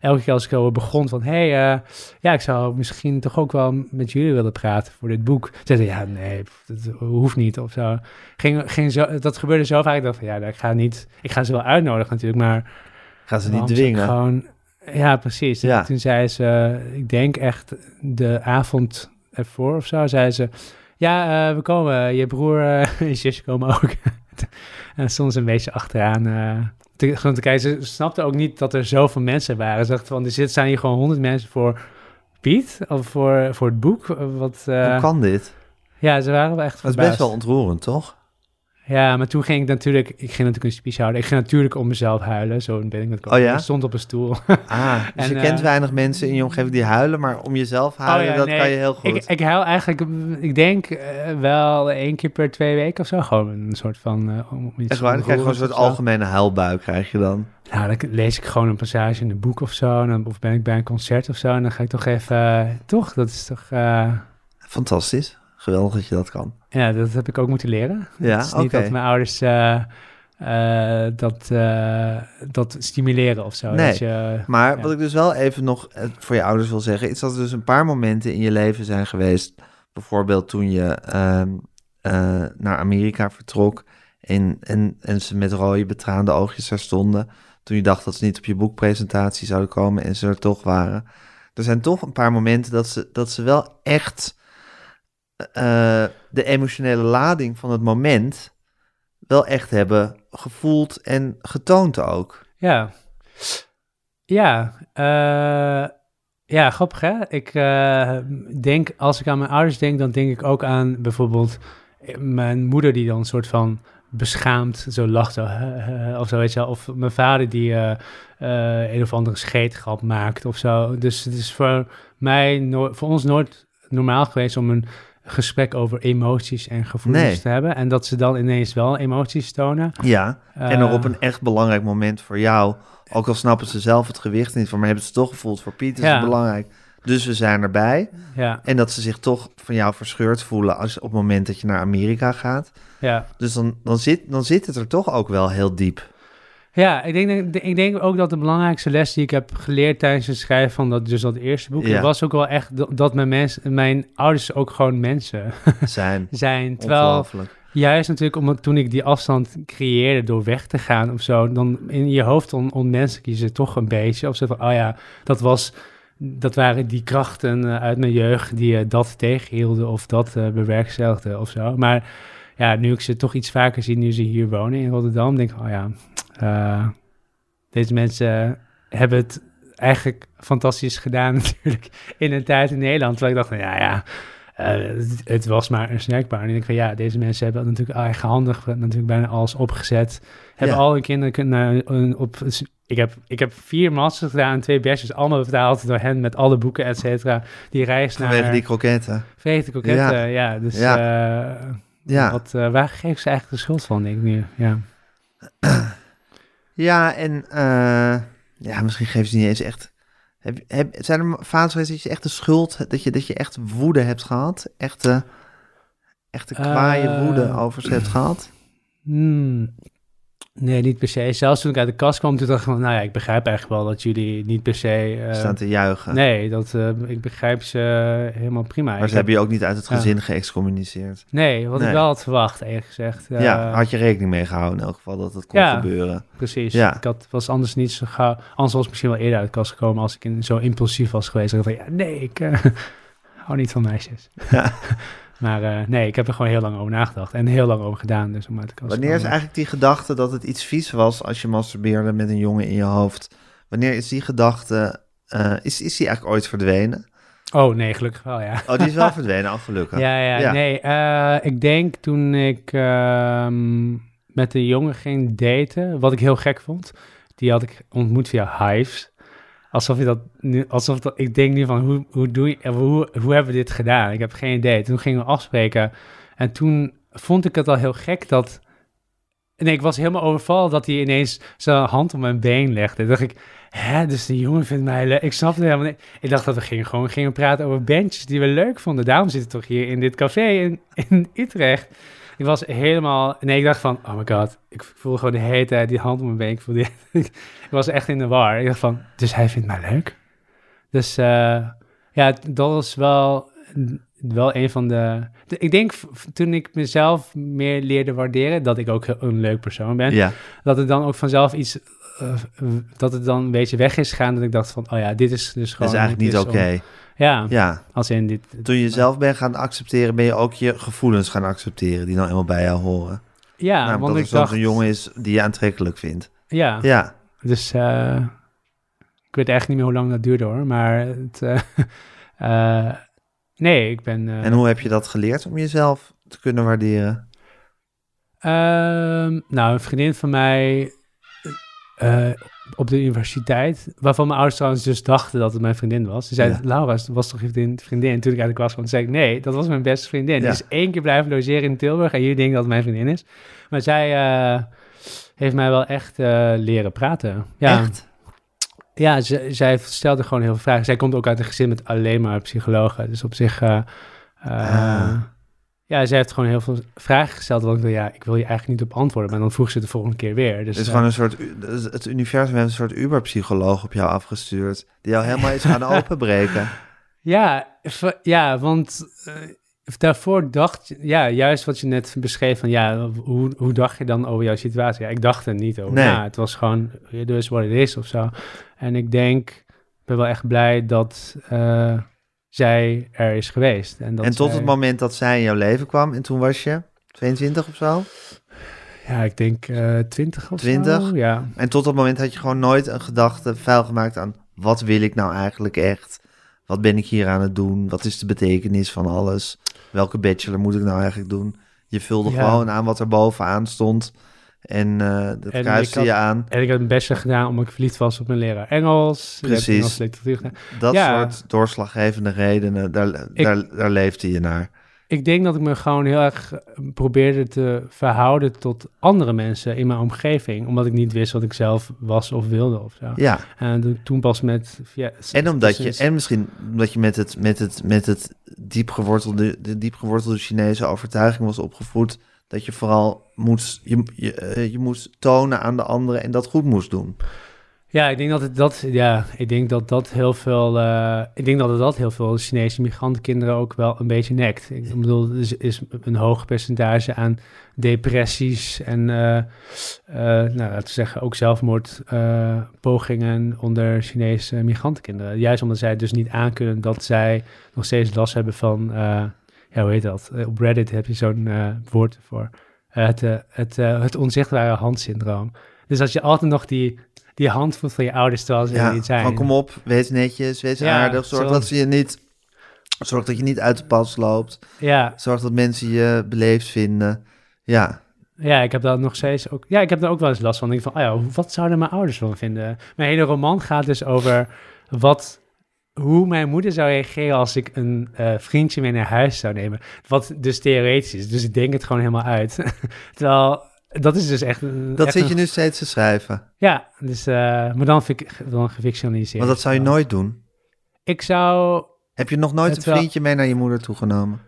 Elke keer als ik over begon van... Hé, hey, eh, ja, ik zou misschien toch ook wel met jullie willen praten voor dit boek. Zeiden ja, nee, dat hoeft niet of zo. Ging, ging zo. Dat gebeurde zo vaak. Ik dacht van, ja, ik ga niet... Ik ga ze wel uitnodigen natuurlijk, maar... ga ze niet dwingen. Gewoon, ja, precies. Ja. Toen zei ze, ik denk echt de avond ervoor of zo, zei ze... Ja, eh, we komen. Je broer eh, en je zusje komen ook. en soms een beetje achteraan. eh te, gewoon te kijken. Ze snapte ook niet dat er zoveel mensen waren. Ze dacht van, er zit- staan hier gewoon honderd mensen voor Piet. Of voor, voor het boek. Wat, eh, Hoe kan dit? ja, ze waren wel echt Dat is best wel ontroerend, toch? Ja, maar toen ging ik natuurlijk, ik ging natuurlijk een speech houden. Ik ging natuurlijk om mezelf huilen. Zo ben ik. Oh ja? Ik stond op een stoel. Ah, dus En, je kent eh, weinig mensen in je omgeving die huilen, maar om jezelf huilen, Oh ja, dat nee, kan je heel goed. Ik, ik huil eigenlijk, ik denk eh, wel één keer per twee weken of zo. Gewoon een soort van... om iets Echt waar, dan krijg je gewoon een soort algemene huilbui, krijg je dan. Nou, dan lees ik gewoon een passage in een boek of zo. En dan, of ben ik bij een concert of zo. En dan ga ik toch even... toch? Dat is toch... Fantastisch. Geweldig dat je dat kan. ja, dat heb ik ook moeten leren. Ja, Het is niet dat mijn ouders eh, eh, dat, eh, dat stimuleren of zo. Nee, Dat je, Maar Ja. wat ik dus wel even nog voor je ouders wil zeggen, is dat er dus een paar momenten in je leven zijn geweest. Bijvoorbeeld toen je ehm, eh, naar Amerika vertrok en, en, en ze met rode betraande oogjes daar stonden. Toen je dacht dat ze niet op je boekpresentatie zouden komen en ze er toch waren. Er zijn toch een paar momenten dat ze, dat ze wel echt eh, de emotionele lading van het moment wel echt hebben gevoeld en getoond ook. Ja. Ja. eh, ja, grappig hè? Ik eh, denk, als ik aan mijn ouders denk, dan denk ik ook aan bijvoorbeeld mijn moeder die dan een soort van beschaamd zo lacht of zo, weet je wel. Of mijn vader die een of andere scheetgrap maakt of zo. Dus het is voor mij, voor ons nooit normaal geweest om een gesprek over emoties en gevoelens Nee. te hebben. En dat ze dan ineens wel emoties tonen. Ja, en er Eh, op een echt belangrijk moment voor jou, ook al snappen ze zelf het gewicht niet van, maar hebben ze toch gevoeld voor Piet is Ja. het belangrijk. Dus we zijn erbij. Ja, En dat ze zich toch van jou verscheurd voelen als, op het moment dat je naar Amerika gaat. ja. Dus dan, dan, zit, dan zit het er toch ook wel heel diep. Ja, ik denk, ik denk ook dat de belangrijkste les die ik heb geleerd tijdens het schrijven van dat, dus dat eerste boek, Ja. was ook wel echt dat, mijn, mens, mijn ouders ook gewoon mensen Zijn. zijn. Terwijl juist natuurlijk omdat toen ik die afstand creëerde door weg te gaan of zo, dan in je hoofd on, onmenselijk je ze toch een beetje. Of zo van, oh ja, dat was... Dat waren die krachten eh, uit mijn jeugd die eh, dat tegenhielden of dat eh, bewerkstelligden of zo. Maar ja, nu ik ze toch iets vaker zie, nu ze hier wonen in Rotterdam, denk ik, oh ja, eh, deze mensen hebben het eigenlijk fantastisch gedaan natuurlijk in een tijd in Nederland. Terwijl ik dacht, van, ja, ja, eh, het, het was maar een snackbar. En ik denk van, ja, deze mensen hebben natuurlijk eigenhandig natuurlijk bijna alles opgezet. Hebben Ja. al hun kinderen kunnen op... Ik heb, ik heb vier masters gedaan en twee bachelors, allemaal betaald door hen met alle boeken, et cetera. Die reis naar... Vanwege die kroketten. Vanwege de kroketten, ja. dus Ja. eh, Ja. wat, waar geef ze eigenlijk de schuld van, denk ik nu? Ja. Ja, en eh, ja, misschien geven ze niet eens echt. Heb, heb, zijn er vaders geweest dat je echt de schuld, dat je, dat je echt woede hebt gehad? Echte, echte kwaaie Eh, woede over ze hebt gehad? Hmm. Nee, niet per se. Zelfs toen ik uit de kast kwam, toen dacht ik van, nou ja, ik begrijp eigenlijk wel dat jullie niet per se... eh, staan te juichen. nee, dat, eh, ik begrijp ze helemaal prima. maar ze heb- hebben je ook niet uit het gezin geëxcommuniceerd. Nee, wat Nee. ik wel had verwacht, eerlijk gezegd. Eh, ja, had je rekening mee gehouden in elk geval dat het kon Ja. gebeuren. Precies. Ja. Ik had, was anders niet zo gauw... Anders was ik misschien wel eerder uit de kast gekomen als ik in, zo impulsief was geweest. Ik dacht van, ja, nee, ik eh, hou niet van meisjes. Ja. maar eh, nee, ik heb er gewoon heel lang over nagedacht. En heel lang over gedaan, dus om uit Wanneer is eigenlijk die gedachte dat het iets vies was als je masturbeerde met een jongen in je hoofd? Wanneer is die gedachte, eh, is, is die eigenlijk ooit verdwenen? Oh, nee, gelukkig wel, ja. Oh, die is wel verdwenen, al gelukkig. Ja, ja, Ja. nee. eh, ik denk toen ik ehm, met een jongen ging daten, wat ik heel gek vond, die had ik ontmoet via Hives. Alsof je dat nu, alsof dat, ik denk nu van, hoe, hoe doe je, hoe, hoe hebben we dit gedaan? Ik heb geen idee. Toen gingen we afspreken en toen vond ik het al heel gek dat, nee, ik was helemaal overvallen dat hij ineens zijn hand op mijn been legde. Toen dacht ik, hè, dus die jongen vindt mij leuk. Ik snapte helemaal niet. Ik dacht dat we gingen, gewoon gingen praten over bandjes die we leuk vonden. Daarom zit ik toch hier in dit café in, in Utrecht. Ik was helemaal... Nee, ik dacht van, oh my god. Ik voel gewoon de hele tijd die hand op mijn been. Ik, voelde, ik was echt in de war. Ik dacht van, dus hij vindt mij leuk? Dus eh, ja, dat was wel, wel een van de... Ik denk toen ik mezelf meer leerde waarderen... dat ik ook een leuk persoon ben Ja, dat het dan ook vanzelf iets, eh, dat het dan een beetje weg is gegaan. Dat ik dacht van, oh ja, dit is dus dat gewoon... is eigenlijk niet oké. om- Ja, Ja, als in dit... toen je jezelf bent gaan accepteren, ben je ook je gevoelens gaan accepteren die nou eenmaal bij jou horen. Ja, nou, want dat ik er dacht... een jongen is die je aantrekkelijk vindt. Ja, Ja, dus eh, ik weet echt niet meer hoe lang dat duurde hoor. Maar het, eh, eh, nee, ik ben... en hoe heb je dat geleerd om jezelf te kunnen waarderen? Ehm, nou, een vriendin van mij op de universiteit, waarvan mijn ouders trouwens dus dachten dat het mijn vriendin was. Ze zeiden, Ja. Laura, was toch je vriendin? vriendin? Toen ik de klas kwam, zei ik, nee, dat was mijn beste vriendin. Die Ja. is één keer blijven logeren in Tilburg en jullie denken dat het mijn vriendin is. Maar zij eh, heeft mij wel echt eh, leren praten. Ja, Echt? ja ze- zij stelde gewoon heel veel vragen. Zij komt ook uit een gezin met alleen maar psychologen. Dus op zich... eh, Ah. Ja, zij heeft gewoon heel veel vragen gesteld. Want ik dacht, ja, ik wil je eigenlijk niet op antwoorden. Maar dan vroeg ze het de volgende keer weer. Dus, Het is eh, gewoon een soort, het universum heeft een soort uberpsycholoog op jou afgestuurd. Die jou helemaal is gaan openbreken. Ja, ja want eh, daarvoor dacht je, ja, juist wat je net beschreef van, ja, hoe, hoe dacht je dan over jouw situatie? Ja, ik dacht er niet over Nee. Het was gewoon, is what it is of zo. En ik denk, ik ben wel echt blij dat eh, zij er is geweest. En, dat en tot zij- het moment dat zij in jouw leven kwam, en toen was je 22 of zo. Ja, ik denk eh 20 of 20? zo. Ja. En tot dat moment had je gewoon nooit een gedachte vuil gemaakt aan wat wil ik nou eigenlijk echt? Wat ben ik hier aan het doen? Wat is de betekenis van alles? Welke bachelor moet ik nou eigenlijk doen? Je vulde Ja. gewoon aan wat er bovenaan stond. En eh dat En kruiste had- je aan. En ik heb een bachelor gedaan omdat ik verliefd was op mijn leraar Engels. Precies. Engels. Dat Ja. soort doorslaggevende redenen, daar, Ik- daar, daar leefde je naar. Ik denk dat ik me gewoon heel erg probeerde te verhouden tot andere mensen in mijn omgeving. Omdat ik niet wist wat ik zelf was of wilde of zo. Ja, En toen- pas met... Ja, en, omdat je, en misschien omdat je met het, met het, met het diep gewortelde, de diep gewortelde Chinese overtuiging was opgevoed. Dat je vooral moest, je, je, eh, je moest tonen aan de anderen en dat goed moest doen. Ja, ik denk dat het dat, ja, ik denk dat dat heel veel, eh, ik denk dat het dat heel veel Chinese migrantenkinderen ook wel een beetje nekt. Ik bedoel, er is, is een hoog percentage aan depressies en, eh, nou, laten zeggen, ook zelfmoordpogingen pogingen onder Chinese migrantenkinderen. Juist omdat zij dus niet aankunnen dat zij nog steeds last hebben van, ja, hoe heet dat? Eh, Op Reddit heb je zo'n eh, woord voor. Eh, het, het, het onzichtbare handsyndroom. Dus als je altijd nog die, die hand voelt van je ouders terwijl ze Ja, niet zijn. van kom op, wees netjes, wees Ja, aardig. Zorg zo. dat ze je niet, zorg dat je niet uit de pas loopt. Ja, Zorg dat mensen je beleefd vinden. Ja, ja, ik heb daar nog steeds ook. Ja, ik heb daar ook wel eens last van. Ik denk van, oh ja, wat zouden mijn ouders van vinden? Mijn hele roman gaat dus over wat, hoe mijn moeder zou reageren als ik een eh, vriendje mee naar huis zou nemen. Wat dus theoretisch is. Dus ik denk het gewoon helemaal uit. Terwijl dat is dus echt. Een, dat echt zit een- je nu steeds te schrijven. Ja, dus, eh, maar dan, dan gefictionaliseerd. Want dat zou je nooit doen. Ik zou Heb je nog nooit een wel- vriendje mee naar je moeder toegenomen?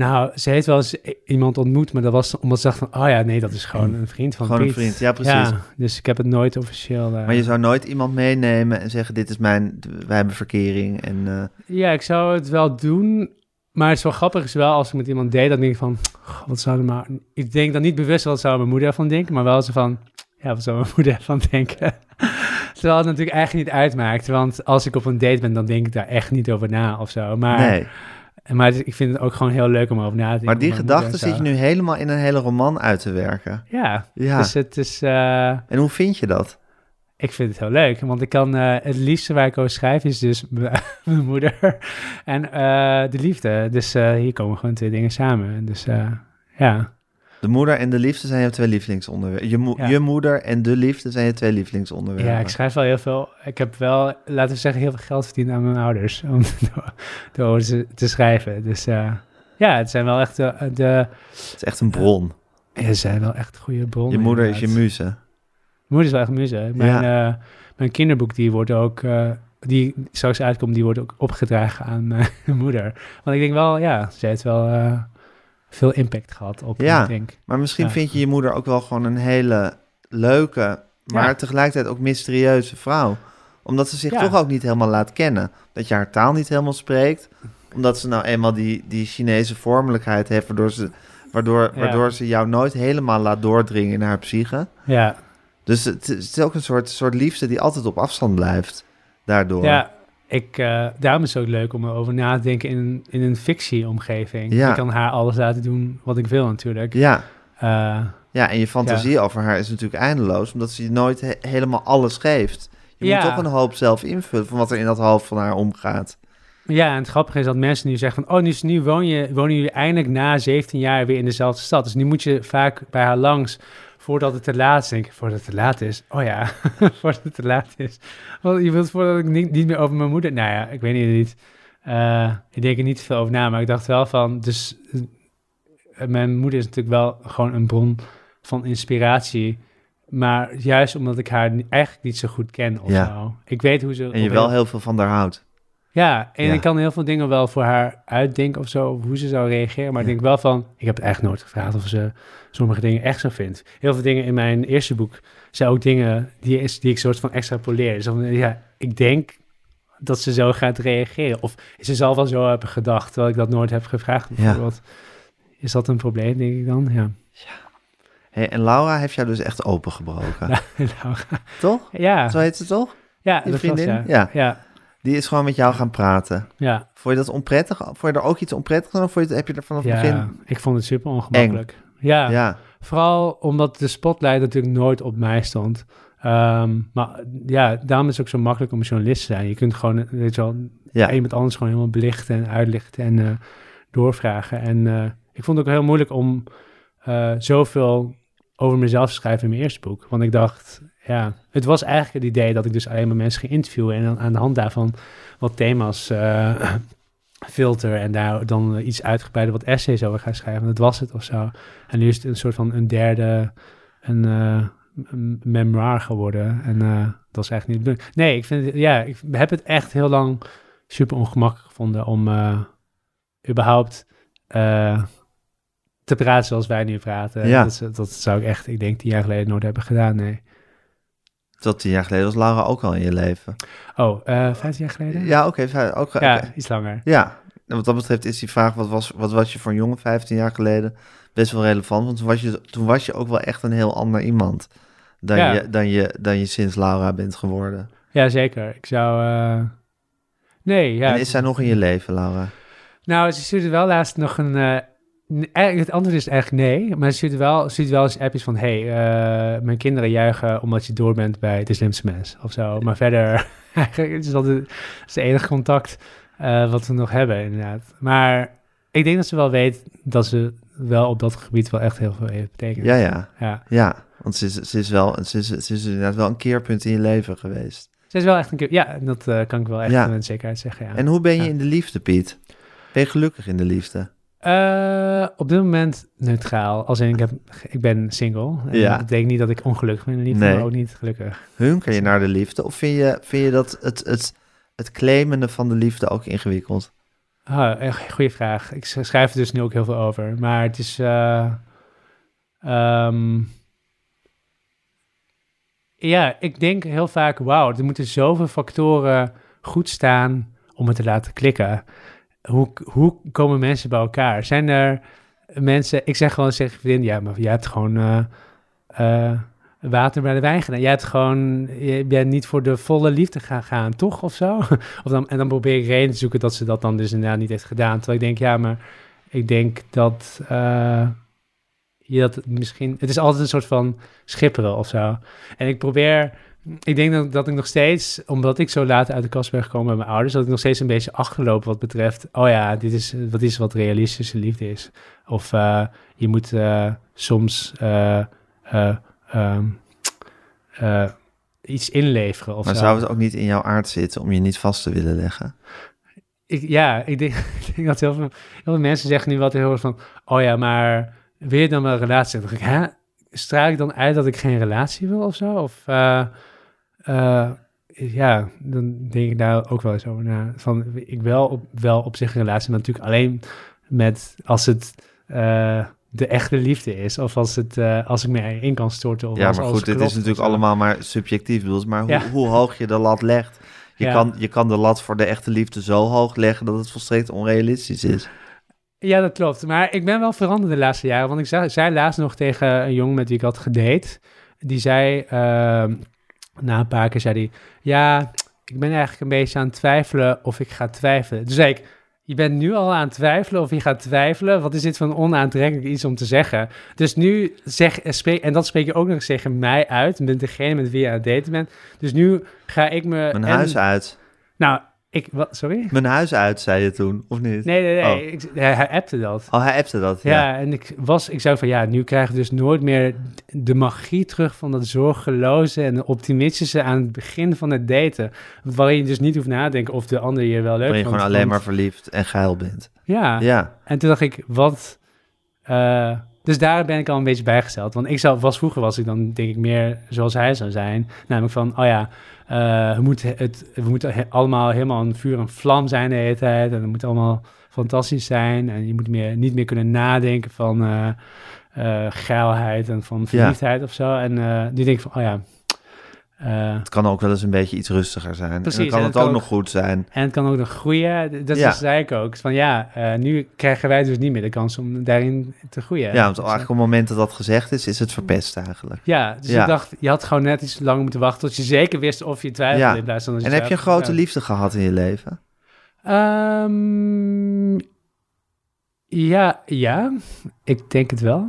Nou, ze heeft wel eens iemand ontmoet, maar dat was omdat ze dacht van, oh ja, nee, dat is gewoon een vriend van Gewoon een vriend, ja, precies. Ja, dus ik heb het nooit officieel... eh, Maar je zou nooit iemand meenemen en zeggen: Dit is mijn, wij hebben verkering. En eh, Ja, ik zou het wel doen, maar het is wel grappig is wel als ik met iemand deed, dan denk ik van, "Goh, wat zou er maar... Ik denk dan niet bewust wat zou mijn moeder ervan denken, maar wel zo van, ja, wat zou mijn moeder ervan denken? Terwijl het natuurlijk eigenlijk niet uitmaakt, want als ik op een date ben, dan denk ik daar echt niet over na of zo. Maar, nee. Maar het- ik vind het ook gewoon heel leuk om over na te denken. Maar die gedachte zit je nu helemaal in een hele roman uit te werken. Ja, Ja. dus het is... eh, En hoe vind je dat? Ik vind het heel leuk, want ik kan eh, het liefste waar ik over schrijf is dus mijn moeder en eh, de liefde. Dus hier komen gewoon twee dingen samen. Dus ja, De moeder en de liefde zijn je twee lievelingsonderwerpen. Je, mo- Ja. je moeder en de liefde zijn je twee lievelingsonderwerpen. ja, ik schrijf wel heel veel. Ik heb wel, laten we zeggen, heel veel geld verdiend aan mijn ouders om door, ze te schrijven. Dus eh, ja, het zijn wel echt de, de Het is echt een bron. het zijn wel echt goede bronnen. Je moeder is je muze. Mijn moeder is wel echt muze. Mijn, eh, mijn kinderboek, die wordt ook, eh, die straks uitkomt, die wordt ook opgedragen aan mijn moeder. Want ik denk wel, ja, ze heeft wel veel impact gehad op Ja. ik denk. Maar misschien Ja. vind je je moeder ook wel gewoon een hele leuke, maar Ja. tegelijkertijd ook mysterieuze vrouw. Omdat ze zich Ja. toch ook niet helemaal laat kennen. Dat je haar taal niet helemaal spreekt. Omdat ze nou eenmaal die, die Chinese vormelijkheid heeft, waardoor ze, waardoor, waardoor ze jou nooit helemaal laat doordringen in haar psyche. Ja, Dus het, het is ook een soort, soort liefde die altijd op afstand blijft. Daardoor. ja ik, eh, daarom is het ook leuk om erover na te denken in, een- in een fictieomgeving. Ja. Ik kan haar alles laten doen wat ik wil natuurlijk. Ja. Eh, Ja, en je fantasie over haar is natuurlijk eindeloos, omdat ze je nooit he- helemaal alles geeft. Je Ja. moet toch een hoop zelf invullen van wat er in dat hoofd van haar omgaat. Ja, en het grappige is dat mensen nu zeggen van... oh, nu, nu woon je, wonen jullie eindelijk na 17 jaar weer in dezelfde stad. Dus nu moet je vaak bij haar langs voordat het te laat is. Denk ik, voordat het te laat is? Oh ja, voordat het te laat is. Want je wilt voordat ik niet, niet meer over mijn moeder... Nou ja, ik weet niet. niet. Uh, ik denk er niet veel over na, maar ik dacht wel van... Dus uh, mijn moeder is natuurlijk wel gewoon een bron van inspiratie... Maar juist omdat ik haar eigenlijk niet zo goed ken of Ja. zo. Ik weet hoe ze... En je wel heel- heel veel van haar houdt. Ja, en Ja. ik kan heel veel dingen wel voor haar uitdenken of zo, of hoe ze zou reageren. Maar ik denk wel van, ik heb het eigenlijk nooit gevraagd of ze sommige dingen echt zo vindt. Heel veel dingen in mijn eerste boek zijn ook dingen die, is, die ik soort van extrapoleer. Dus dan, ja, ik denk dat ze zo gaat reageren. Of ze zal wel zo hebben gedacht, terwijl ik dat nooit heb gevraagd bijvoorbeeld. Is dat een probleem, denk ik dan? Ja. Hey, en Laura heeft jou dus echt opengebroken. Nou, Toch? ja, Zo heet ze toch? ja, dat was, vriendin? Ja. Ja, Die is gewoon met jou gaan praten. ja, Vond je dat onprettig? Vond je er ook iets onprettig aan? Of vond je, heb je er vanaf het ja. begin... ik vond het super ongemakkelijk. Ja. Ja. Vooral omdat de spotlight natuurlijk nooit op mij stond. Ehm, maar ja, daarom is het ook zo makkelijk om journalist te zijn. Je kunt gewoon, weet je wel, Ja. iemand anders gewoon helemaal belichten en uitlichten en eh, doorvragen. En eh, ik vond het ook heel moeilijk om eh, zoveel over mezelf te schrijven in mijn eerste boek. Want ik dacht, ja, het was eigenlijk het idee dat ik dus alleen maar mensen ging interviewen en dan aan de hand daarvan wat thema's eh, filter en daar dan iets uitgebreider wat essays over gaan schrijven. Dat was het of zo. En nu is het een soort van een derde, een, eh, een memoir geworden. En eh, dat is eigenlijk niet de bedoeling. Nee, ik vind ja, ik heb het echt heel lang super ongemakkelijk gevonden om überhaupt te praten zoals wij nu praten. Ja. Dat, dat zou ik echt, ik denk, tien jaar geleden nooit hebben gedaan, nee. Tot tien jaar geleden was Laura ook al in je leven. Oh, eh vijftien jaar geleden? Ja, oké. ook. Ja, iets langer. Ja, en wat dat betreft is die vraag, wat was, wat was je voor een jongen 15 jaar geleden, best wel relevant. Want toen was je, toen was je ook wel echt een heel ander iemand dan, Ja. je, dan, je, dan je sinds Laura bent geworden. Ja, zeker. Ik zou... eh, Nee, ja. en is zij nog in je leven, Laura? Nou, ze stuurde wel laatst nog een... eh, het antwoord is eigenlijk nee. Maar ze stuurde wel, wel eens appjes van... hey, eh, mijn kinderen juichen omdat je door bent bij de slimste mens. Of zo. Maar verder... eigenlijk is dat het, is het enige contact eh, wat we nog hebben, inderdaad. Maar ik denk dat ze wel weet dat ze wel op dat gebied wel echt heel veel heeft betekend. Ja, ja, ja. ja. Want ze is, ze is wel, ze is, ze is inderdaad wel een keerpunt in je leven geweest. Ze is wel echt een keer... Ja, dat eh, kan ik wel echt Ja. met zekerheid zeggen, ja. En hoe ben je Ja. in de liefde, Piet? Ben je gelukkig in de liefde? Eh, op dit moment neutraal. Als in, ik, heb, ik ben single. En Ja. Dat betekent niet dat ik ongelukkig ben in de liefde, Nee. maar ook niet gelukkig. Hunker je naar de liefde? Of vind je, vind je dat het, het, het claimende van de liefde ook ingewikkeld? Ah, goede vraag. Ik sch- schrijf er dus nu ook heel veel over. Maar het is... eh, ehm, ja, ik denk heel vaak... Wauw, er moeten zoveel factoren goed staan om het te laten klikken. Hoe, hoe komen mensen bij elkaar? Zijn er mensen... Ik zeg gewoon tegen vriendin... Ja, maar jij hebt gewoon... eh, eh, water bij de wijn gedaan. Jij hebt gewoon, je bent niet voor de volle liefde gaan, gaan toch? Of zo? Of dan, en dan probeer ik reden te zoeken dat ze dat dan dus inderdaad niet heeft gedaan. Terwijl ik denk, ja, maar ik denk dat eh, je dat misschien... Het is altijd een soort van schipperen of zo. En ik probeer... Ik denk dat, dat ik nog steeds, omdat ik zo laat uit de kast ben gekomen bij mijn ouders, dat ik nog steeds een beetje achterloop wat betreft, oh ja, dit is wat is wat realistische liefde is. Of eh, je moet eh, soms eh, eh, ehm, eh, iets inleveren of Maar zo. zou het ook niet in jouw aard zitten om je niet vast te willen leggen? Ik, ja, ik denk, ik denk dat heel veel, heel veel mensen zeggen nu wat heel erg van... Oh ja, maar wil je dan wel een relatie? Dan denk ik, hè? Straal ik dan uit dat ik geen relatie wil of zo? Of eh, ja, dan denk ik daar ook wel eens over na. Van, ik wel op, wel op zich een relatie, maar natuurlijk alleen met als het... eh, de echte liefde is, of als, het, eh, als ik me in kan storten. Of Ja, als maar goed, dit is natuurlijk allemaal maar subjectief. bedoeld. Maar hoe, Ja. hoe hoog je de lat legt. Je, Ja. kan, je kan de lat voor de echte liefde zo hoog leggen dat het volstrekt onrealistisch is. Ja, dat klopt. Maar ik ben wel veranderd de laatste jaren. Want ik zei, zei laatst nog tegen een jongen met wie ik had gedate. Die zei, ehm, na een paar keer zei hij... Ja, ik ben eigenlijk een beetje aan het twijfelen of ik ga twijfelen. Toen zei ik, je bent nu al aan het twijfelen of je gaat twijfelen. Wat is dit voor een onaantrekkelijk iets om te zeggen? Dus nu zeg, spreek, en dat spreek je ook nog eens tegen mij uit. Met degene met wie je aan het daten bent. Dus nu ga ik me... Mijn en- huis uit. nou, Ik, wat, sorry? Mijn huis uit, zei je toen, of niet? Nee, nee, nee. Oh. Ik, hij, hij appte dat. Oh, hij appte dat, Ja, ja. en ik was, ik zei van ja, nu krijg ik dus nooit meer de magie terug van dat zorgeloze en optimistische aan het begin van het daten. Waarin je dus niet hoeft na te denken of de ander je wel leuk Waarin je gewoon alleen maar verliefd en geil bent. Ja. Ja, en toen dacht ik, wat... eh, dus daar ben ik al een beetje bijgesteld. Want ik zou, was vroeger was ik dan denk ik meer zoals hij zou zijn. Namelijk van, oh ja, eh, we, moeten het, we moeten he- allemaal helemaal een vuur en vlam zijn de hele tijd. En het moet allemaal fantastisch zijn. En je moet meer, niet meer kunnen nadenken van eh, geilheid en van verliefdheid of zo. En nu denk ik van, oh ja... eh, het kan ook wel eens een beetje iets rustiger zijn. Precies, en dan kan en het het ook kan nog goed zijn. en het kan ook nog groeien. Dat Ja. zei ik ook. Van ja, eh, nu krijgen wij dus niet meer de kans om daarin te groeien. Ja, want Dus, eigenlijk op het moment dat dat gezegd is, is het verpest eigenlijk. Ja, dus Ja. ik dacht, je had gewoon net iets langer moeten wachten tot je zeker wist of je twijfelde Ja. in plaats van En heb je een grote liefde gehad in je leven? Ehm, ja, ja, ik denk het wel.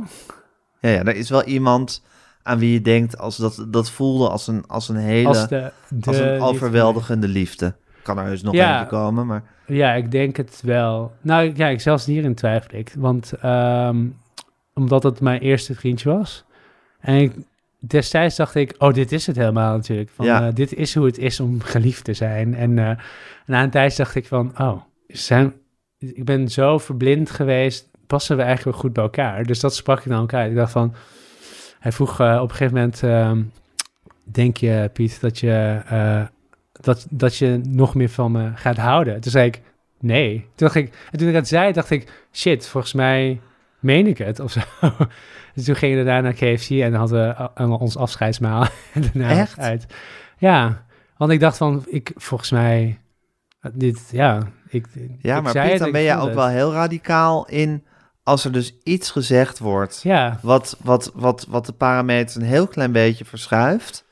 Ja, ja, er is wel iemand aan wie je denkt, als dat, dat voelde als een, als een hele, Als de, een liefde. overweldigende liefde. Kan er dus nog Ja. eentje komen, maar Ja, ik denk het wel. Nou ja, ik zelfs hierin twijfel ik. Want ehm, omdat het mijn eerste vriendje was. En ik, destijds dacht ik, oh, dit is het helemaal natuurlijk. Van, Ja. eh, dit is hoe het is om geliefd te zijn. En eh, na een tijd dacht ik van, oh, zijn, ik ben zo verblind geweest. Passen we eigenlijk wel goed bij elkaar? Dus dat sprak ik naar elkaar. Ik dacht van, hij vroeg eh, op een gegeven moment, ehm, denk je Piet dat je, eh, dat, dat je nog meer van me gaat houden? Toen zei ik, nee. Toen dacht ik, en toen ik dat zei, dacht ik, shit, volgens mij meen ik het of zo. Dus toen gingen we daarna naar KFC en hadden we allemaal ons afscheidsmaal en daarna Echt? uit. Ja, want ik dacht van, ik, volgens mij, dit, ja. Ik, Ja, ik maar zei Piet, het, dan ben voelde ook het. wel heel radicaal in als er dus iets gezegd wordt Ja, wat, wat, wat, wat de parameters een heel klein beetje verschuift,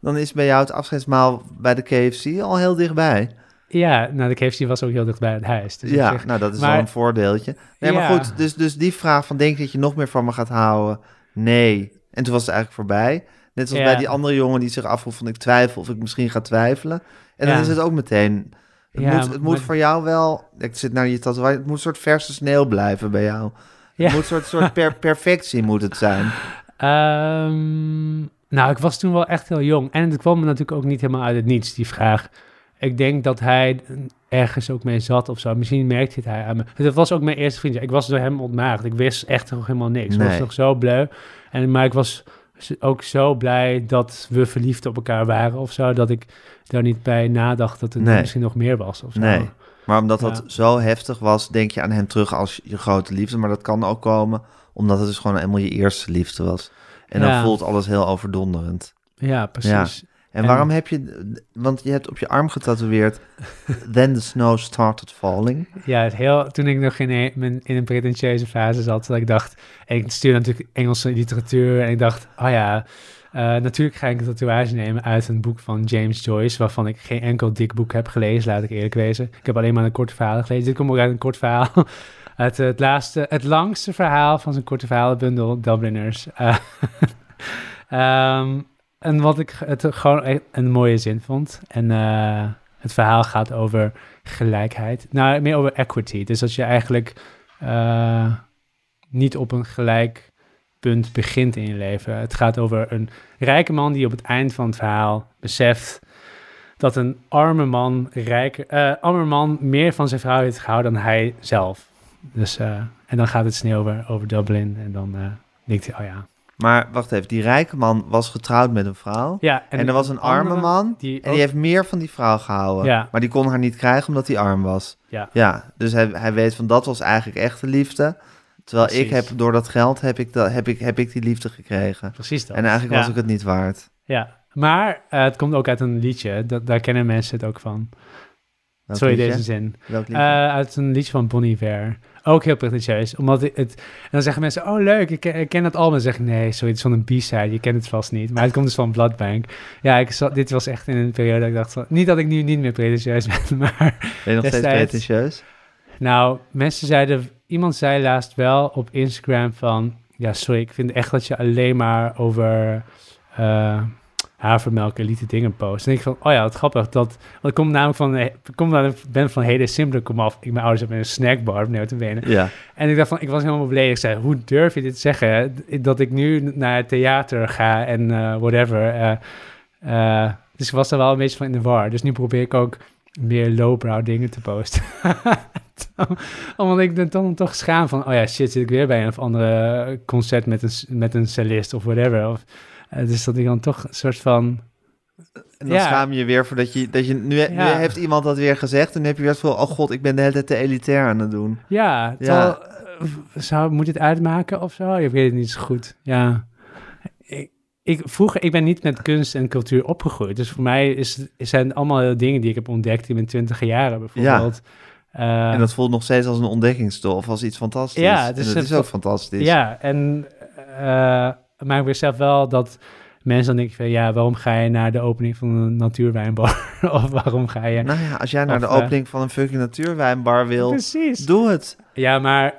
dan is bij jou het afscheidsmaal bij de KFC al heel dichtbij. ja, nou de KFC was ook heel dicht bij het huis. Dus ja, zich- nou dat is maar- wel een voordeeltje. Nee, maar Ja. goed, dus, dus die vraag van denk je dat je nog meer van me gaat houden? Nee. En toen was het eigenlijk voorbij. Net zoals Ja. bij die andere jongen die zich afvroeg van ik twijfel of ik misschien ga twijfelen. En dan is het ook meteen... Het Ja, moet, het moet voor jou wel... Ik zit naar je tatoeage. Het moet een soort verse sneeuw blijven bij jou. Ja. Het moet een soort, soort per, perfectie moet het zijn. Ehm, nou, ik was toen wel echt heel jong. En het kwam me natuurlijk ook niet helemaal uit het niets, die vraag. Ik denk dat hij ergens ook mee zat of zo. Misschien merkte het hij aan me. Het was ook mijn eerste vriendje. Ik was door hem ontmaagd. Ik wist echt nog helemaal niks. Ik was nog zo blij. En, maar ik was ook zo blij dat we verliefd op elkaar waren of zo. Dat ik daar niet bij nadacht dat er Nee. misschien nog meer was of zo. Nee. Maar omdat dat zo heftig was, denk je aan hem terug als je grote liefde. Maar dat kan ook komen omdat het dus gewoon helemaal je eerste liefde was. En dan voelt alles heel overdonderend. Ja, precies. En, En- waarom heb je... Want je hebt op je arm getatoeëerd... Then the snow started falling. Ja, het heel, toen ik nog in een, in een pretentieuze fase zat, dat ik dacht, en ik stuurde natuurlijk Engelse literatuur en ik dacht, oh ja, eh, natuurlijk ga ik een tatoeage nemen uit een boek van James Joyce, waarvan ik geen enkel dik boek heb gelezen, laat ik eerlijk wezen. Ik heb alleen maar een korte verhaal gelezen. Dit komt ook uit een kort verhaal. Het, het, laatste, het langste verhaal van zijn korte verhalenbundel, Dubliners. Ehm, en wat ik het gewoon e- een mooie zin vond. En eh, het verhaal gaat over gelijkheid. Nou, meer over equity. Dus dat je eigenlijk eh, niet op een gelijk punt begint in je leven. Het gaat over een rijke man die op het eind van het verhaal beseft dat een arme man, rijker, eh, arme man meer van zijn vrouw heeft gehouden dan hij zelf. Dus, en dan gaat het snel over, over Dublin en dan denkt hij, oh ja. Maar wacht even, die rijke man was getrouwd met een vrouw. ja En, er was een arme man Die en die heeft meer van die vrouw gehouden. Ja. Maar die kon haar niet krijgen omdat hij arm was. Ja. Ja, dus hij, hij weet van dat was eigenlijk echte liefde. Terwijl ik heb, door dat geld heb ik, dat, heb ik, heb ik die liefde gekregen. Precies dat. En eigenlijk ja. was ik het niet waard. Ja, maar eh, het komt ook uit een liedje. Dat, daar kennen mensen het ook van. Welk Sorry, liedje? deze zin. Welk liedje? Eh, uit een liedje van Bon Iver. Ook heel pretentieus. Omdat het, het- en dan zeggen mensen, oh leuk, ik, ken- ik ken dat album. Dan zeg nee, sorry, het is van een B-side. Je kent het vast niet. Maar het komt dus van Bloodbank. Ja, ik zat, dit was echt in een periode dat ik dacht van... Niet dat ik nu niet meer pretentieus ben, maar... ben je nog steeds pretentieus? Nou, mensen zeiden... Iemand zei laatst wel op Instagram van... Ja, sorry, ik vind echt dat je alleen maar over... eh, havermelk elite dingen post. En ik van, oh ja, wat grappig. Dat, want ik kom namelijk van, ik kom naar, ben van hele simpele kom af. Ik, mijn ouders hebben een snackbar, nee, te benen. Ja. En ik dacht van, ik was helemaal beledigd. Ik zei, hoe durf je dit te zeggen? Dat ik nu naar het theater ga en eh, whatever. eh, eh, dus ik was er wel een beetje van in de war. Dus nu probeer ik ook meer lowbrow dingen te posten. Omdat ik dan, dan toch schaam van, oh ja, shit, zit ik weer bij een of andere concert met een, met een cellist of whatever. Of, dus dat ik dan toch een soort van... En dan Ja. schaam je je weer voor dat je, dat je nu, nu Ja. heeft iemand dat weer gezegd en dan heb je weer zo, oh god, ik ben de hele tijd te elitair aan het doen. Ja, terwijl, eh, zou, moet je het uitmaken of zo? Ik weet het niet zo goed. Ja. Ik, ik, vroeger, ik ben niet met kunst en cultuur opgegroeid. Dus voor mij is, zijn allemaal dingen die ik heb ontdekt in mijn twintige jaren bijvoorbeeld. Ja. en dat voelt nog steeds als een ontdekkingstof, als iets fantastisch. Ja, en dus dat het- is ook fantastisch. ja, en eh maar ik besef wel dat mensen dan denken van... ja, waarom ga je naar de opening van een natuurwijnbar? of waarom ga je... Nou ja, als jij naar Of, de eh, opening van een fucking natuurwijnbar wil, Precies. doe het. Ja, maar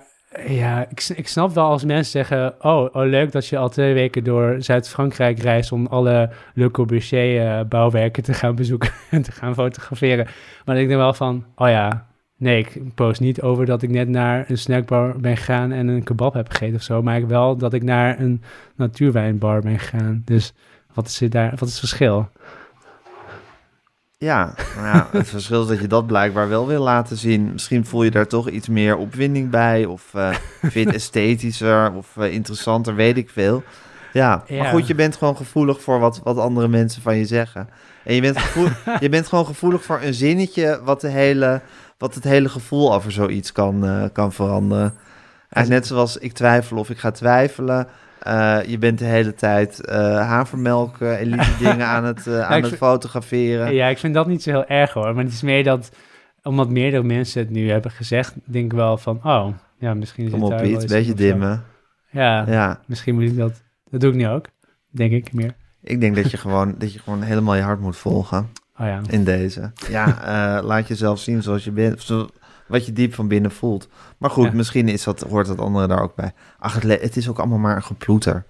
ja, ik, ik snap wel als mensen zeggen... Oh, oh, leuk dat je al twee weken door Zuid-Frankrijk reist... om alle Le Corbusier-bouwwerken te gaan bezoeken en te gaan fotograferen. Maar ik denk wel van, oh ja... Nee, ik post niet over dat ik net naar een snackbar ben gegaan en een kebab heb gegeten of zo. Maar ik wel dat ik naar een natuurwijnbar ben gegaan. Dus wat is, daar, wat is het verschil? Ja, nou ja, het verschil is dat je dat blijkbaar wel wil laten zien. Misschien voel je daar toch iets meer opwinding bij, of eh vind je het esthetischer of eh, interessanter, weet ik veel. Ja, maar goed, je bent gewoon gevoelig voor wat, wat andere mensen van je zeggen. En je bent, gevoel, je bent gewoon gevoelig voor een zinnetje wat, de hele, wat het hele gevoel over zoiets kan, eh, kan veranderen. Net zoals ik twijfel of ik ga twijfelen. Eh, je bent de hele tijd eh, havermelk, eh, elite dingen aan het, aan het vind- fotograferen. Ja, ik vind dat niet zo heel erg hoor. Maar het is meer dat, omdat meerdere mensen het nu hebben gezegd, denk ik wel van, oh, ja, misschien Kom zit op daar iets beetje of zo. dimmen. Ja, Ja, misschien moet ik dat, dat doe ik nu ook, denk ik meer. ik denk dat je gewoon, dat je gewoon helemaal je hart moet volgen Oh ja, in deze. Ja, eh, laat jezelf zien zoals je bent, zo- wat je diep van binnen voelt. Maar goed, Ja. misschien is dat, hoort dat andere daar ook bij. Ach, het, is ook allemaal maar een geploeter.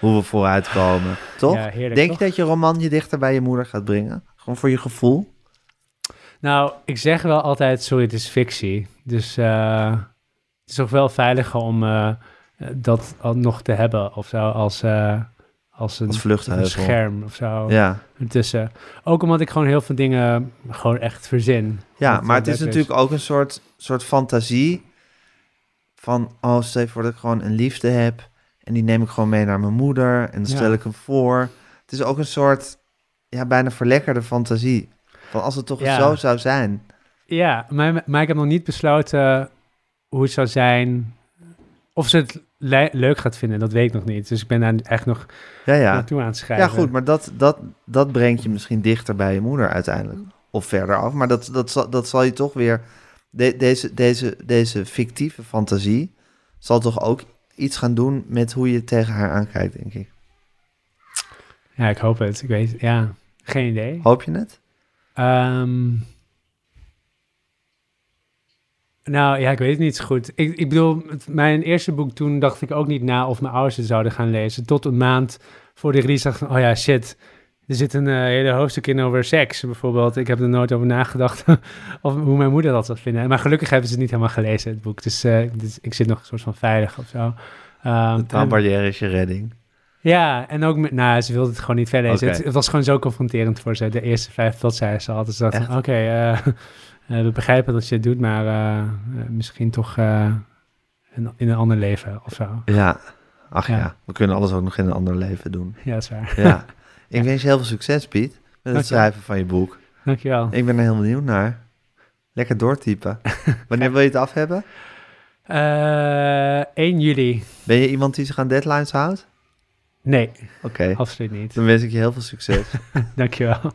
Hoe we vooruitkomen, toch? Ja, heerlijk, denk toch? je dat je roman je dichter bij je moeder gaat brengen? Gewoon voor je gevoel? Nou, ik zeg wel altijd, sorry, het is fictie. Dus eh, het is ook wel veiliger om eh, dat nog te hebben of zo, als, als een, Als een scherm of zo Ja, ertussen. Ook omdat ik gewoon heel veel dingen gewoon echt verzin. ja maar eh, het is natuurlijk ook een soort, soort fantasie van, oh, stel voor dat ik gewoon een liefde heb en die neem ik gewoon mee naar mijn moeder en dan stel Ja. ik hem voor. Het is ook een soort, ja, bijna verlekkerde fantasie. Van als het toch Ja. zo zou zijn. Ja, maar, maar ik heb nog niet besloten hoe het zou zijn. Of ze het le- leuk gaat vinden, dat weet ik nog niet. Dus ik ben daar echt nog Ja, ja. naartoe aan het schrijven. Ja, goed, maar dat, dat, dat brengt je misschien dichter bij je moeder uiteindelijk. Of verder af. Maar dat, dat, zal, dat zal je toch weer... de- deze, deze, deze fictieve fantasie zal toch ook iets gaan doen met hoe je tegen haar aankijkt, denk ik. Ja, ik hoop het. Ik weet, ja, geen idee. Hoop je het? Ehm, nou ja, ik weet het niet zo goed. Ik, ik bedoel, het- mijn eerste boek toen dacht ik ook niet na of mijn ouders het zouden gaan lezen. Tot een maand voor de release dacht ik, van, oh ja, shit. Er zit een eh, hele hoofdstuk in over seks, bijvoorbeeld. Ik heb er nooit over nagedacht of hoe mijn moeder dat zou vinden. Maar gelukkig hebben ze het niet helemaal gelezen, het boek. Dus, eh, dus ik zit nog een soort van veilig of zo. Ehm, De taalbarrière is je redding. ja, en ook, met, nou, ze wilde het gewoon niet verder lezen. Het, het was gewoon zo confronterend voor ze. De eerste vijf bladzijden ze had. Dus dacht oké, eh, we begrijpen dat je het doet, maar eh, eh, misschien toch eh, een- in een ander leven of zo. Ja. Ach ja. Ja. we kunnen alles ook nog in een ander leven doen. Ja, dat is waar. Ja. Ik wens je heel veel succes, Piet, met het schrijven van je boek. Dankjewel. Ik ben er heel benieuwd naar. Lekker doortypen. Wanneer wil je het af hebben? Eh 1 juli. Ben je iemand die zich aan deadlines houdt? Nee, Oké. absoluut niet. Dan wens ik je heel veel succes. Dankjewel.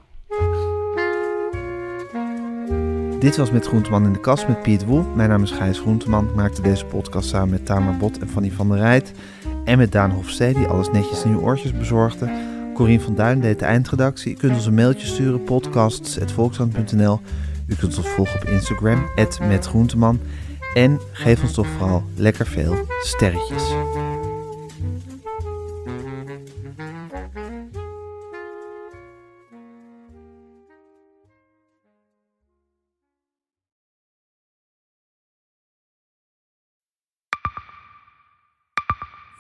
Dit was Met Groenteman in de Kast met Piet Woel. Mijn naam is Gijs Groenteman. Ik maakte deze podcast samen met Tamer Bot en Fanny van der Rijt. En met Daan Hofstee, die alles netjes in uw oortjes bezorgde. Corien van Duin deed de eindredactie. U kunt ons een mailtje sturen, podcasts.volkskrant.nl. U kunt ons volgen op Instagram, @metgroenteman. En geef ons toch vooral lekker veel sterretjes.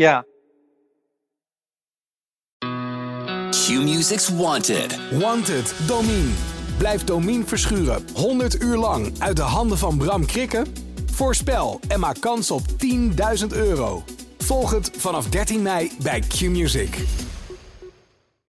ja. Q-Music's Wanted. Wanted, Domine. Blijf Domine verschuren 100 uur lang uit de handen van Bram Krikken? Voorspel en maak kans op 10.000 euro. Volg het vanaf 13 mei bij Q-Music.